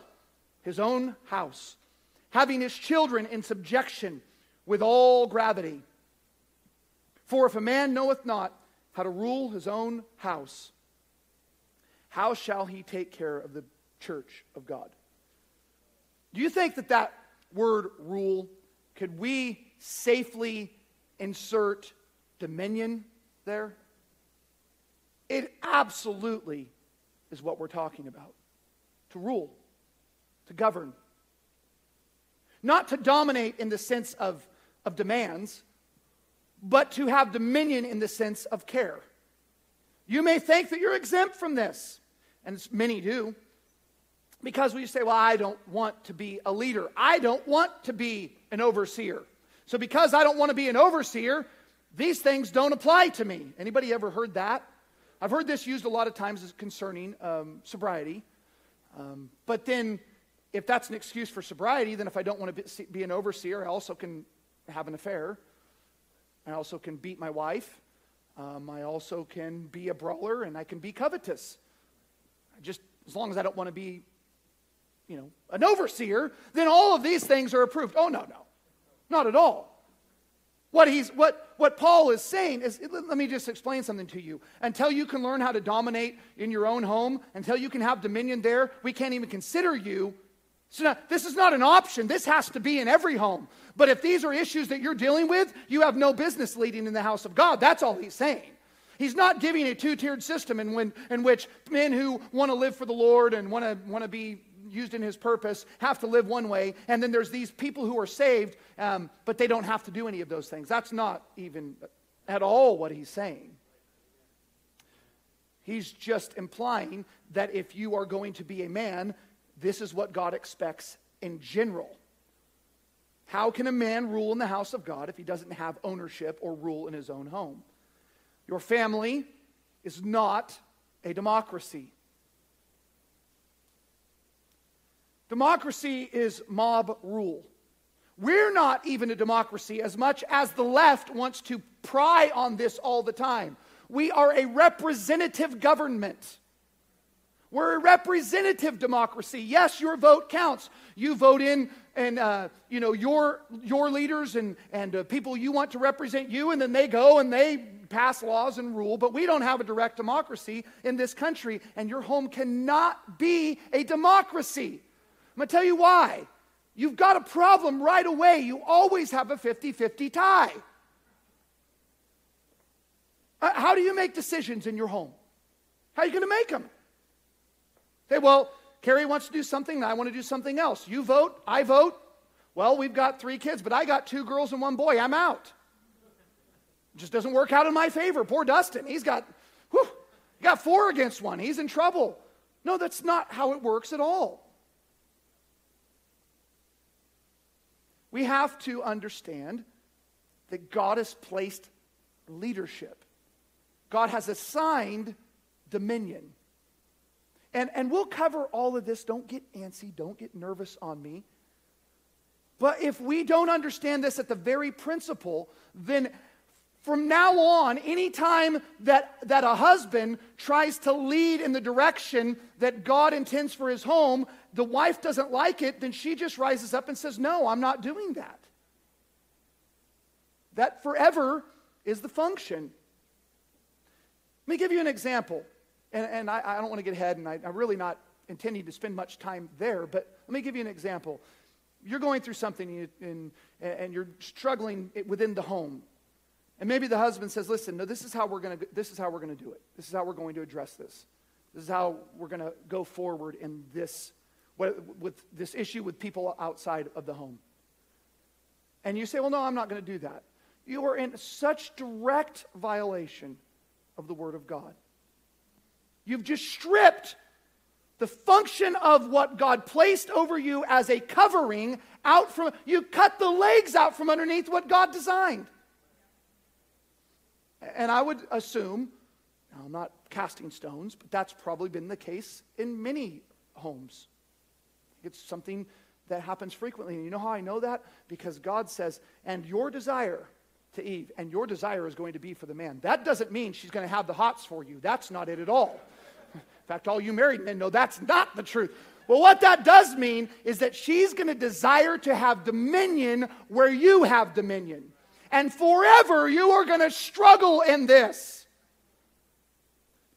his own house, having his children in subjection with all gravity. For if a man knoweth not how to rule his own house, how shall he take care of the church of God? Do you think that that word rule, could we safely insert dominion there? It absolutely is what we're talking about to rule, to govern. Not to dominate in the sense of, of demands, but to have dominion in the sense of care. You may think that you're exempt from this and many do, because we say, well, I don't want to be a leader. I don't want to be an overseer. So because I don't want to be an overseer, these things don't apply to me. Anybody ever heard that? I've heard this used a lot of times concerning um, sobriety. Um, but then, if that's an excuse for sobriety, then if I don't want to be, an overseer, I also can have an affair. I also can beat my wife. Um, I also can be a brawler and I can be covetous just as long as I don't want to be, you know, an overseer, then all of these things are approved. Oh, no, no. Not at all. What, he's, what, what Paul is saying is, let me just explain something to you. Until you can learn how to dominate in your own home, until you can have dominion there, we can't even consider you. So now, this is not an option. This has to be in every home. But if these are issues that you're dealing with, you have no business leading in the house of God. That's all he's saying. He's not giving a two tiered system in, when, in which men who want to live for the Lord and want to, want to be used in his purpose have to live one way. And then there's these people who are saved, um, but they don't have to do any of those things. That's not even at all what he's saying. He's just implying that if you are going to be a man, this is what God expects in general. How can a man rule in the house of God if he doesn't have ownership or rule in his own home? Your family is not a democracy. Democracy is mob rule. We're not even a democracy as much as the left wants to pry on this all the time. We are a representative government. We're a representative democracy. Yes, your vote counts. You vote in and uh, you know your your leaders and and uh, people you want to represent you, and then they go and they pass laws and rule. But we don't have a direct democracy in this country, and your home cannot be a democracy. I'm to tell you why. You've got a problem right away. You always have a 50 50 tie. Uh, how do you make decisions in your home? How are you going to make them? Say, well, Carrie wants to do something, I want to do something else. You vote, I vote. Well, we've got three kids, but I got two girls and one boy. I'm out. It just doesn't work out in my favor. Poor Dustin. He's got, whew, got four against one. He's in trouble. No, that's not how it works at all. We have to understand that God has placed leadership. God has assigned dominion. And, and we'll cover all of this. Don't get antsy. Don't get nervous on me. But if we don't understand this at the very principle, then from now on, anytime that, that a husband tries to lead in the direction that God intends for his home, the wife doesn't like it, then she just rises up and says, No, I'm not doing that. That forever is the function. Let me give you an example and, and I, I don't want to get ahead, and I, I'm really not intending to spend much time there, but let me give you an example. You're going through something and, and you're struggling within the home. And maybe the husband says, listen, no, this is how we're going to, this is how we're going to do it. This is how we're going to address this. This is how we're going to go forward in this, with this issue with people outside of the home. And you say, well, no, I'm not going to do that. You are in such direct violation of the Word of God. You've just stripped the function of what God placed over you as a covering out from, you cut the legs out from underneath what God designed. And I would assume, I'm not casting stones, but that's probably been the case in many homes. It's something that happens frequently. And you know how I know that? Because God says, and your desire to Eve, and your desire is going to be for the man. That doesn't mean she's going to have the hots for you. That's not it at all. In fact, all you married men know that's not the truth. Well, what that does mean is that she's going to desire to have dominion where you have dominion. And forever you are going to struggle in this.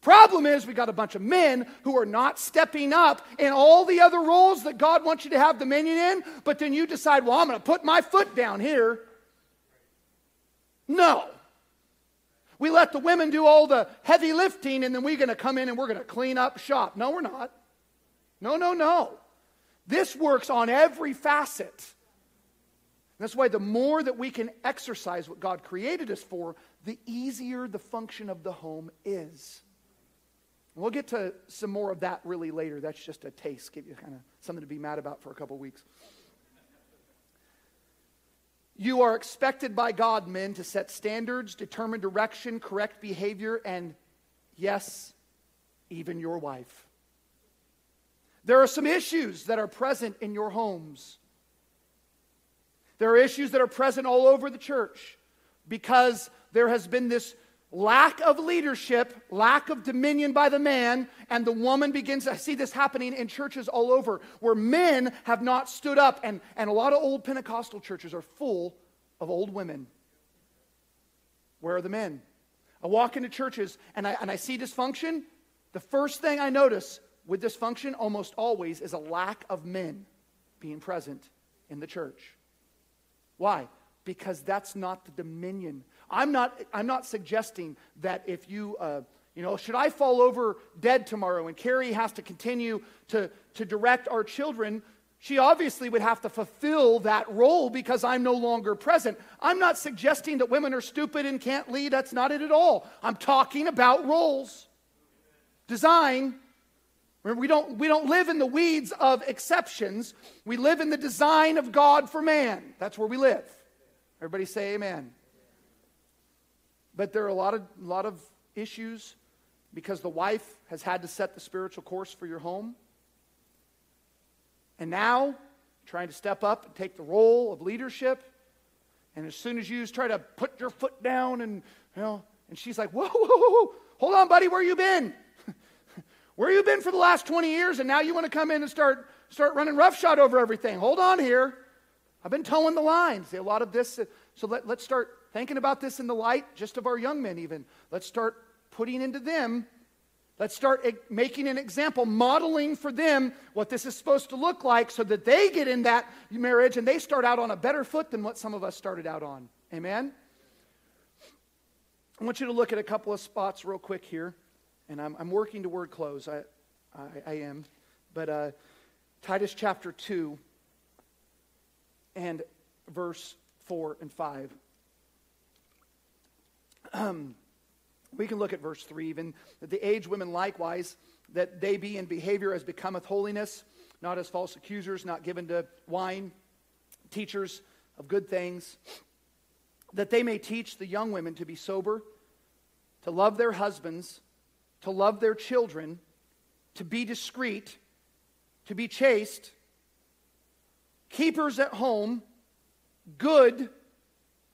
Problem is, we got a bunch of men who are not stepping up in all the other roles that God wants you to have dominion in, but then you decide, well, I'm going to put my foot down here. No. We let the women do all the heavy lifting, and then we're going to come in and we're going to clean up shop. No, we're not. No, no, no. This works on every facet. That's why the more that we can exercise what God created us for, the easier the function of the home is. we'll get to some more of that really later. That's just a taste, give you kind of something to be mad about for a couple weeks. You are expected by God, men, to set standards, determine direction, correct behavior, and yes, even your wife. There are some issues that are present in your homes. There are issues that are present all over the church because there has been this lack of leadership, lack of dominion by the man, and the woman begins. I see this happening in churches all over where men have not stood up, and, and a lot of old Pentecostal churches are full of old women. Where are the men? I walk into churches and I, and I see dysfunction. The first thing I notice with dysfunction almost always is a lack of men being present in the church. Why? Because that's not the dominion I'm not, I'm not suggesting that if you, uh, you know, should I fall over dead tomorrow and Carrie has to continue to, to direct our children, she obviously would have to fulfill that role because I'm no longer present. I'm not suggesting that women are stupid and can't lead. That's not it at all. I'm talking about roles. Design. We don't, we don't live in the weeds of exceptions. We live in the design of God for man. That's where we live. Everybody say amen. But there are a lot of, lot of issues because the wife has had to set the spiritual course for your home. And now, trying to step up and take the role of leadership. And as soon as you try to put your foot down and, you know, and she's like, whoa, whoa, whoa, whoa. hold on, buddy, where you been? Where you been for the last 20 years and now you want to come in and start, start running roughshod over everything? Hold on here. I've been toeing the line. See, a lot of this, so let, let's start thinking about this in the light just of our young men, even. Let's start putting into them Let's start making an example, modeling for them what this is supposed to look like so that they get in that marriage and they start out on a better foot than what some of us started out on. Amen? I want you to look at a couple of spots real quick here. And I'm, I'm working toward close. I, I, I am. But uh, Titus chapter 2 and verse 4 and 5. We can look at verse 3 even that the aged women likewise, that they be in behavior as becometh holiness, not as false accusers, not given to wine, teachers of good things, that they may teach the young women to be sober, to love their husbands, to love their children, to be discreet, to be chaste, keepers at home, good,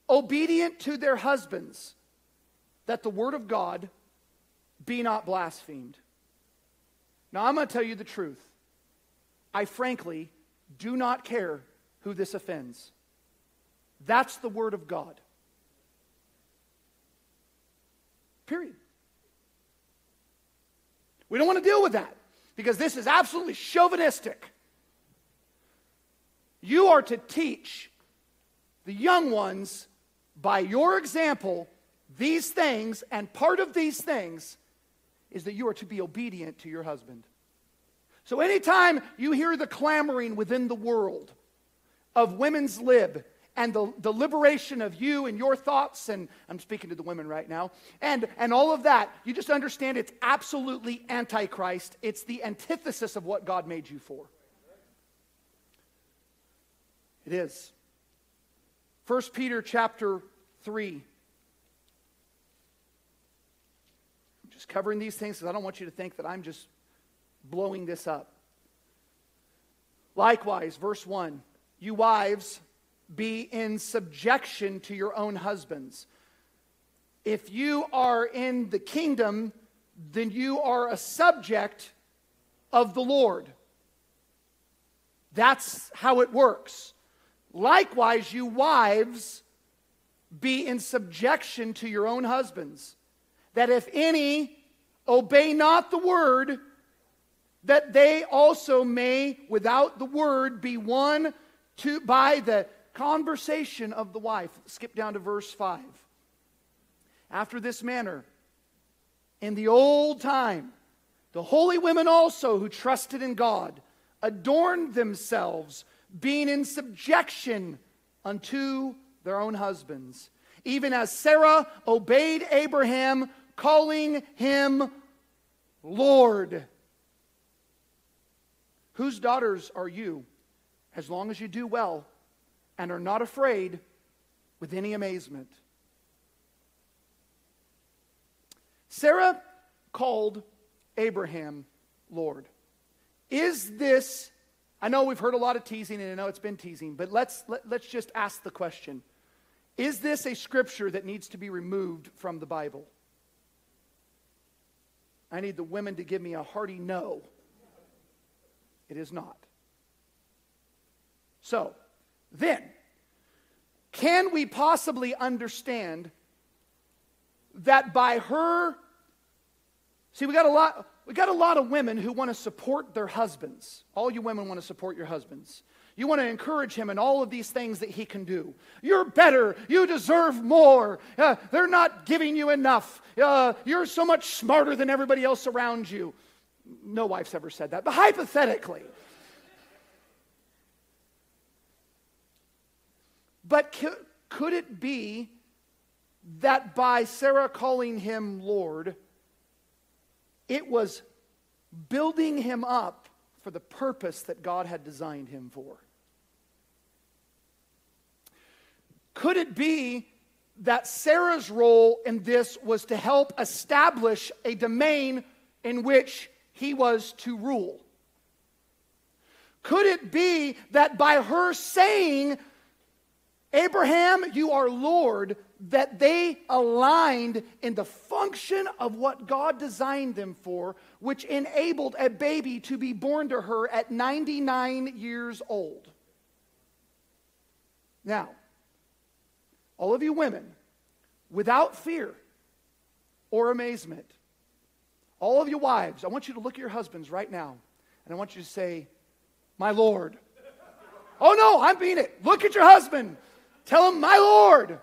obedient to their husbands that the word of God be not blasphemed. Now, I'm going to tell you the truth. I frankly do not care who this offends. That's the word of God. Period. We don't want to deal with that because this is absolutely chauvinistic. You are to teach the young ones by your example these things, and part of these things is that you are to be obedient to your husband. So anytime you hear the clamoring within the world of women's lib and the, the liberation of you and your thoughts, and I'm speaking to the women right now, and, and all of that, you just understand it's absolutely antichrist. It's the antithesis of what God made you for. It is. 1 Peter chapter 3 just covering these things because I don't want you to think that I'm just blowing this up. Likewise, verse 1 You wives, be in subjection to your own husbands. If you are in the kingdom, then you are a subject of the Lord. That's how it works. Likewise, you wives, be in subjection to your own husbands that if any obey not the word, that they also may, without the word, be won to, by the conversation of the wife. Skip down to verse 5. After this manner, in the old time, the holy women also who trusted in God adorned themselves, being in subjection unto their own husbands, even as Sarah obeyed Abraham calling him Lord. Whose daughters are you, as long as you do well and are not afraid with any amazement? Sarah called Abraham Lord. Is this, I know we've heard a lot of teasing and I know it's been teasing, but let's, let, us let us just ask the question Is this a scripture that needs to be removed from the Bible? I need the women to give me a hearty no. It is not. So, then, can we possibly understand that by her See, we got a lot we got a lot of women who want to support their husbands. All you women want to support your husbands. You want to encourage him in all of these things that he can do. You're better. You deserve more. Uh, they're not giving you enough. Uh, you're so much smarter than everybody else around you. No wife's ever said that, but hypothetically. But could it be that by Sarah calling him Lord, it was building him up for the purpose that God had designed him for. Could it be that Sarah's role in this was to help establish a domain in which he was to rule? Could it be that by her saying, Abraham, you are Lord, that they aligned in the function of what God designed them for, which enabled a baby to be born to her at 99 years old. Now, all of you women, without fear or amazement, all of you wives, I want you to look at your husbands right now, and I want you to say, My Lord. oh no, I'm being it. Look at your husband. Tell him, My Lord.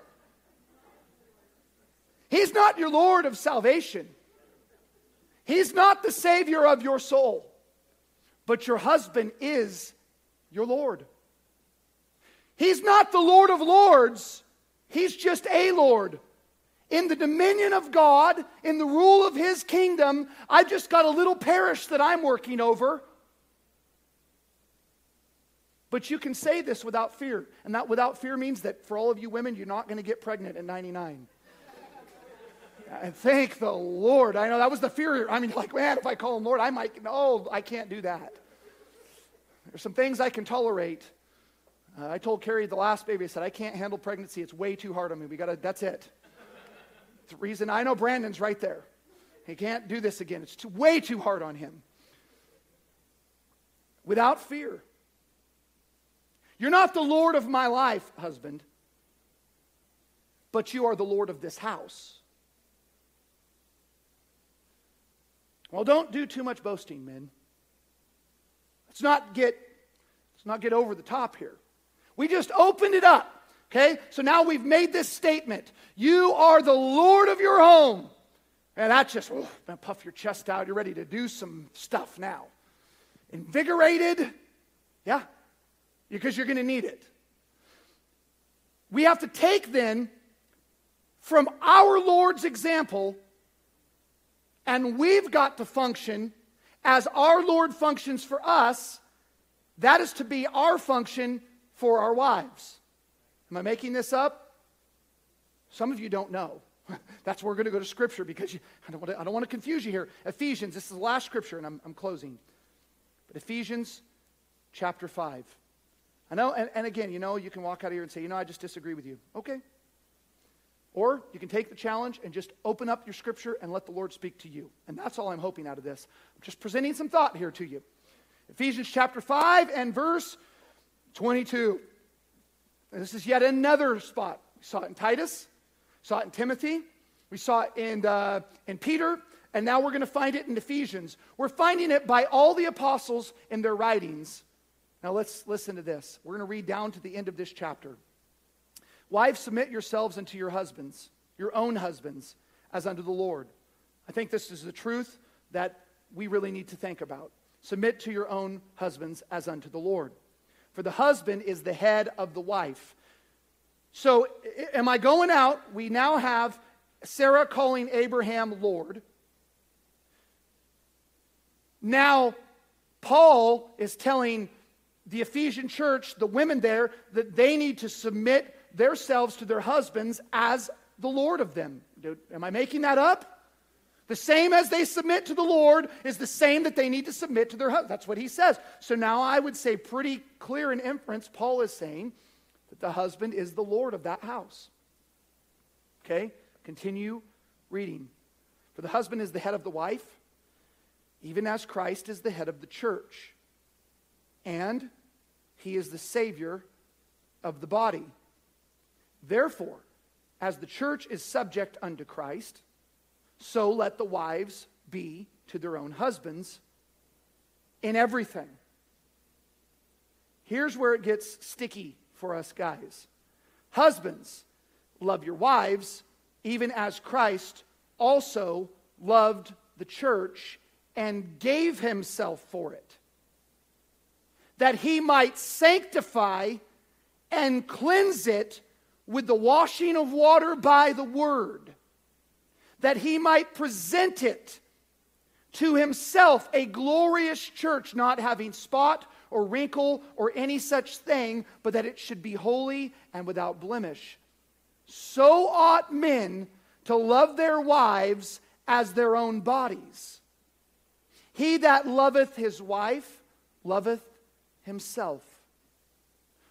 He's not your Lord of salvation. He's not the Savior of your soul, but your husband is your Lord. He's not the Lord of Lords, He's just a Lord. In the dominion of God, in the rule of His kingdom, I've just got a little parish that I'm working over. But you can say this without fear. And that without fear means that for all of you women, you're not going to get pregnant at 99. And thank the Lord. I know that was the fear. I mean, like, man, if I call him Lord, I might, no, I can't do that. There's some things I can tolerate. Uh, I told Carrie the last baby, I said, I can't handle pregnancy. It's way too hard on me. We got to, that's it. The reason I know Brandon's right there. He can't do this again. It's too, way too hard on him. Without fear. You're not the Lord of my life, husband, but you are the Lord of this house. Well, don't do too much boasting, men. Let's not get, let's not get over the top here. We just opened it up. Okay? So now we've made this statement. You are the Lord of your home. And that just oh, puff your chest out. You're ready to do some stuff now. Invigorated. Yeah. Because you're going to need it. We have to take then from our Lord's example and we've got to function as our Lord functions for us. That is to be our function for our wives. Am I making this up? Some of you don't know. That's where we're going to go to Scripture because you, I, don't want to, I don't want to confuse you here. Ephesians, this is the last Scripture, and I'm, I'm closing. But Ephesians chapter 5. I know, and, and again, you know, you can walk out of here and say, you know, I just disagree with you. Okay, or you can take the challenge and just open up your scripture and let the Lord speak to you. And that's all I'm hoping out of this. I'm just presenting some thought here to you. Ephesians chapter 5 and verse 22. And this is yet another spot. We saw it in Titus, saw it in Timothy, we saw it in, uh, in Peter, and now we're going to find it in Ephesians. We're finding it by all the apostles in their writings. Now let's listen to this. We're going to read down to the end of this chapter. Wives, submit yourselves unto your husbands, your own husbands, as unto the Lord. I think this is the truth that we really need to think about. Submit to your own husbands as unto the Lord. For the husband is the head of the wife. So, am I going out? We now have Sarah calling Abraham Lord. Now, Paul is telling the Ephesian church, the women there, that they need to submit themselves to their husbands as the Lord of them. Am I making that up? The same as they submit to the Lord is the same that they need to submit to their husband. That's what he says. So now I would say, pretty clear in inference, Paul is saying that the husband is the Lord of that house. Okay? Continue reading. For the husband is the head of the wife, even as Christ is the head of the church. And he is the Savior of the body. Therefore, as the church is subject unto Christ, so let the wives be to their own husbands in everything. Here's where it gets sticky for us guys. Husbands, love your wives, even as Christ also loved the church and gave himself for it, that he might sanctify and cleanse it with the washing of water by the word, that he might present it to himself a glorious church, not having spot or wrinkle or any such thing, but that it should be holy and without blemish. So ought men to love their wives as their own bodies. He that loveth his wife loveth himself.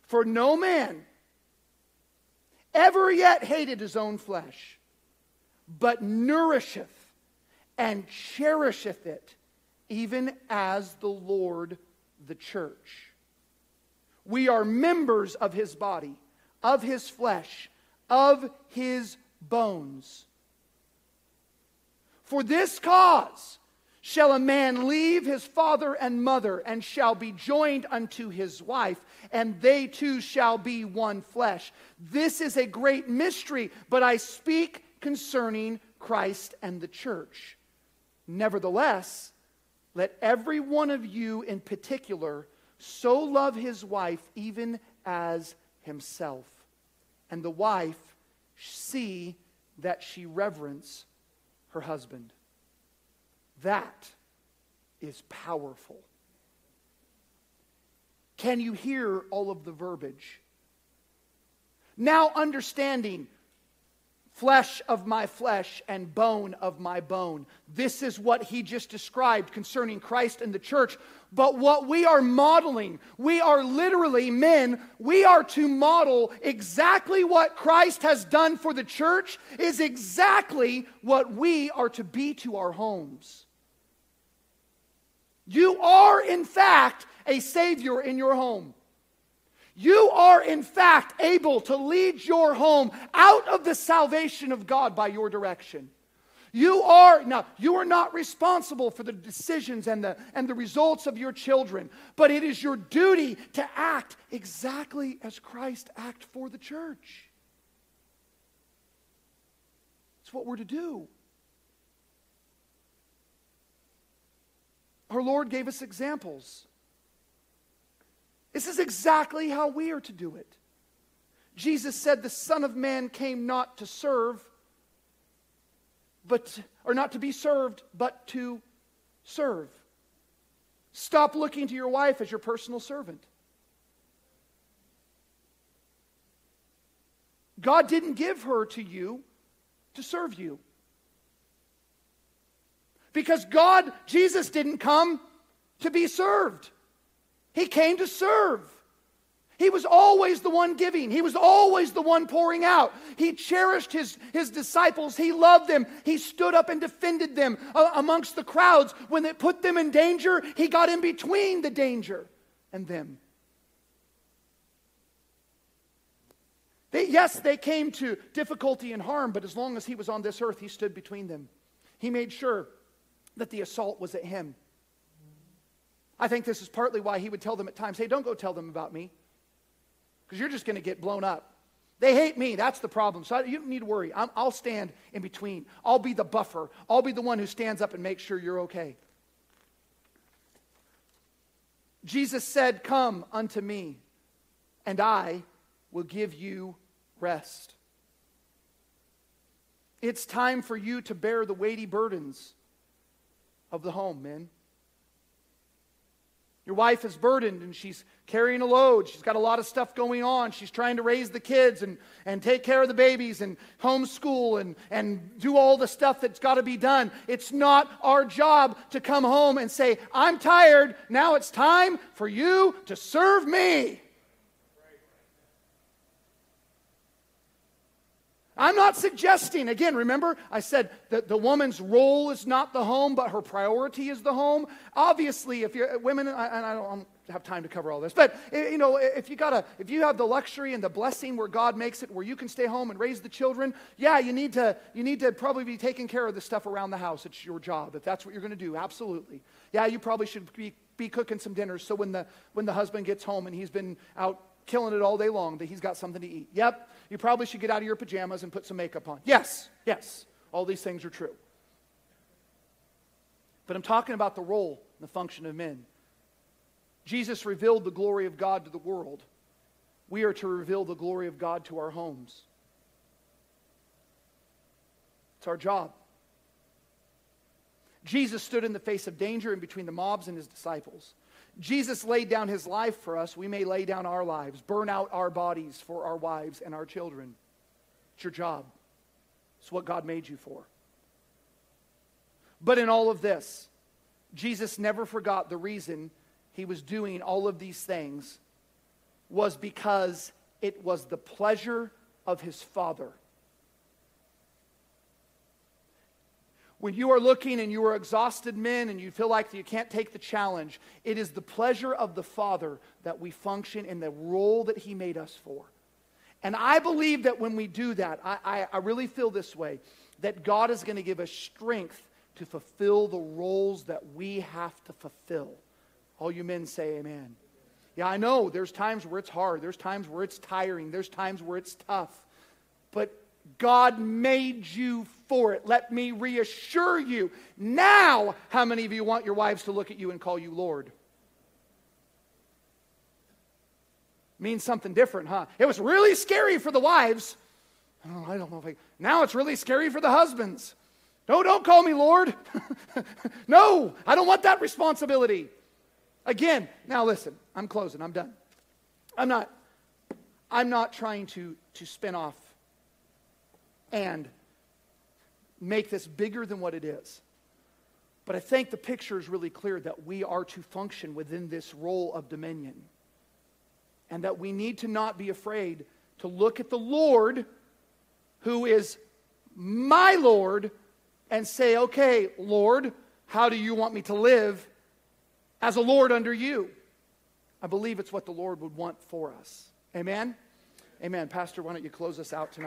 For no man ever yet hated his own flesh, but nourisheth and cherisheth it, even as the Lord the church. We are members of his body, of his flesh, of his bones. For this cause shall a man leave his father and mother, and shall be joined unto his wife, and they two shall be one flesh. This is a great mystery, but I speak concerning Christ and the church. Nevertheless, let every one of you in particular so love his wife even as himself, and the wife see that she reverence her husband. That is powerful. Can you hear all of the verbiage? Now, understanding flesh of my flesh and bone of my bone. This is what he just described concerning Christ and the church. But what we are modeling, we are literally men, we are to model exactly what Christ has done for the church, is exactly what we are to be to our homes. You are, in fact, a Savior in your home. You are, in fact, able to lead your home out of the salvation of God by your direction. You are, now, you are not responsible for the decisions and the, and the results of your children, but it is your duty to act exactly as Christ acted for the church. It's what we're to do. Our Lord gave us examples. This is exactly how we are to do it. Jesus said, The Son of Man came not to serve, but, or not to be served, but to serve. Stop looking to your wife as your personal servant. God didn't give her to you to serve you. Because God, Jesus didn't come to be served. He came to serve. He was always the one giving. He was always the one pouring out. He cherished his, his disciples. He loved them. He stood up and defended them uh, amongst the crowds. When it put them in danger, he got in between the danger and them. They, yes, they came to difficulty and harm, but as long as he was on this earth, he stood between them. He made sure that the assault was at him. I think this is partly why he would tell them at times, hey, don't go tell them about me, because you're just going to get blown up. They hate me. That's the problem. So you don't need to worry. i will stand in between. I'll be the buffer. I'll be the one who stands up and makes sure you're okay. Jesus said, Come unto me, and I will give you rest. It's time for you to bear the weighty burdens of the home, men. Your wife is burdened and she's carrying a load. She's got a lot of stuff going on. She's trying to raise the kids and, and take care of the babies and homeschool and, and do all the stuff that's got to be done. It's not our job to come home and say, I'm tired. Now it's time for you to serve me. I'm not suggesting, again, remember I said that the woman's role is not the home, but her priority is the home. Obviously, if you're women, and I don't have time to cover all this, but eh, you know, if you got a, if you have the luxury and the blessing where God makes it, where you can stay home and raise the children, yeah, you need to, you need to probably be taking care of the stuff around the house. It's your job if that's what you're going to do. Absolutely, yeah, you probably should be, be cooking some dinners so when the when the husband gets home and he's been out killing it all day long that he's got something to eat. Yep, you probably should get out of your pajamas and put some makeup on. Yes, yes, all these things are true. But I'm talking about the role and the function of men. Jesus revealed the glory of God to the world. We are to reveal the glory of God to our homes. It's our job. Jesus stood in the face of danger in between the mobs and his disciples. Jesus laid down his life for us. We may lay down our lives, burn out our bodies for our wives and our children. It's your job, it's what God made you for. But in all of this, Jesus never forgot the reason he was doing all of these things was because it was the pleasure of his Father. When you are looking and you are exhausted men and you feel like you can't take the challenge, it is the pleasure of the Father that we function in the role that He made us for. And I believe that when we do that, I, I, I really feel this way that God is going to give us strength to fulfill the roles that we have to fulfill. All you men say amen. Yeah, I know there's times where it's hard, there's times where it's tiring, there's times where it's tough. But God made you for it. Let me reassure you. Now, how many of you want your wives to look at you and call you Lord? Means something different, huh? It was really scary for the wives. Oh, I don't know if I. Now it's really scary for the husbands. No, don't call me Lord. no, I don't want that responsibility. Again, now listen, I'm closing, I'm done. I'm not, I'm not trying to, to spin off and make this bigger than what it is. But I think the picture is really clear that we are to function within this role of dominion. And that we need to not be afraid to look at the Lord, who is my Lord, and say, okay, Lord, how do you want me to live as a Lord under you? I believe it's what the Lord would want for us. Amen? Amen. Pastor, why don't you close us out tonight?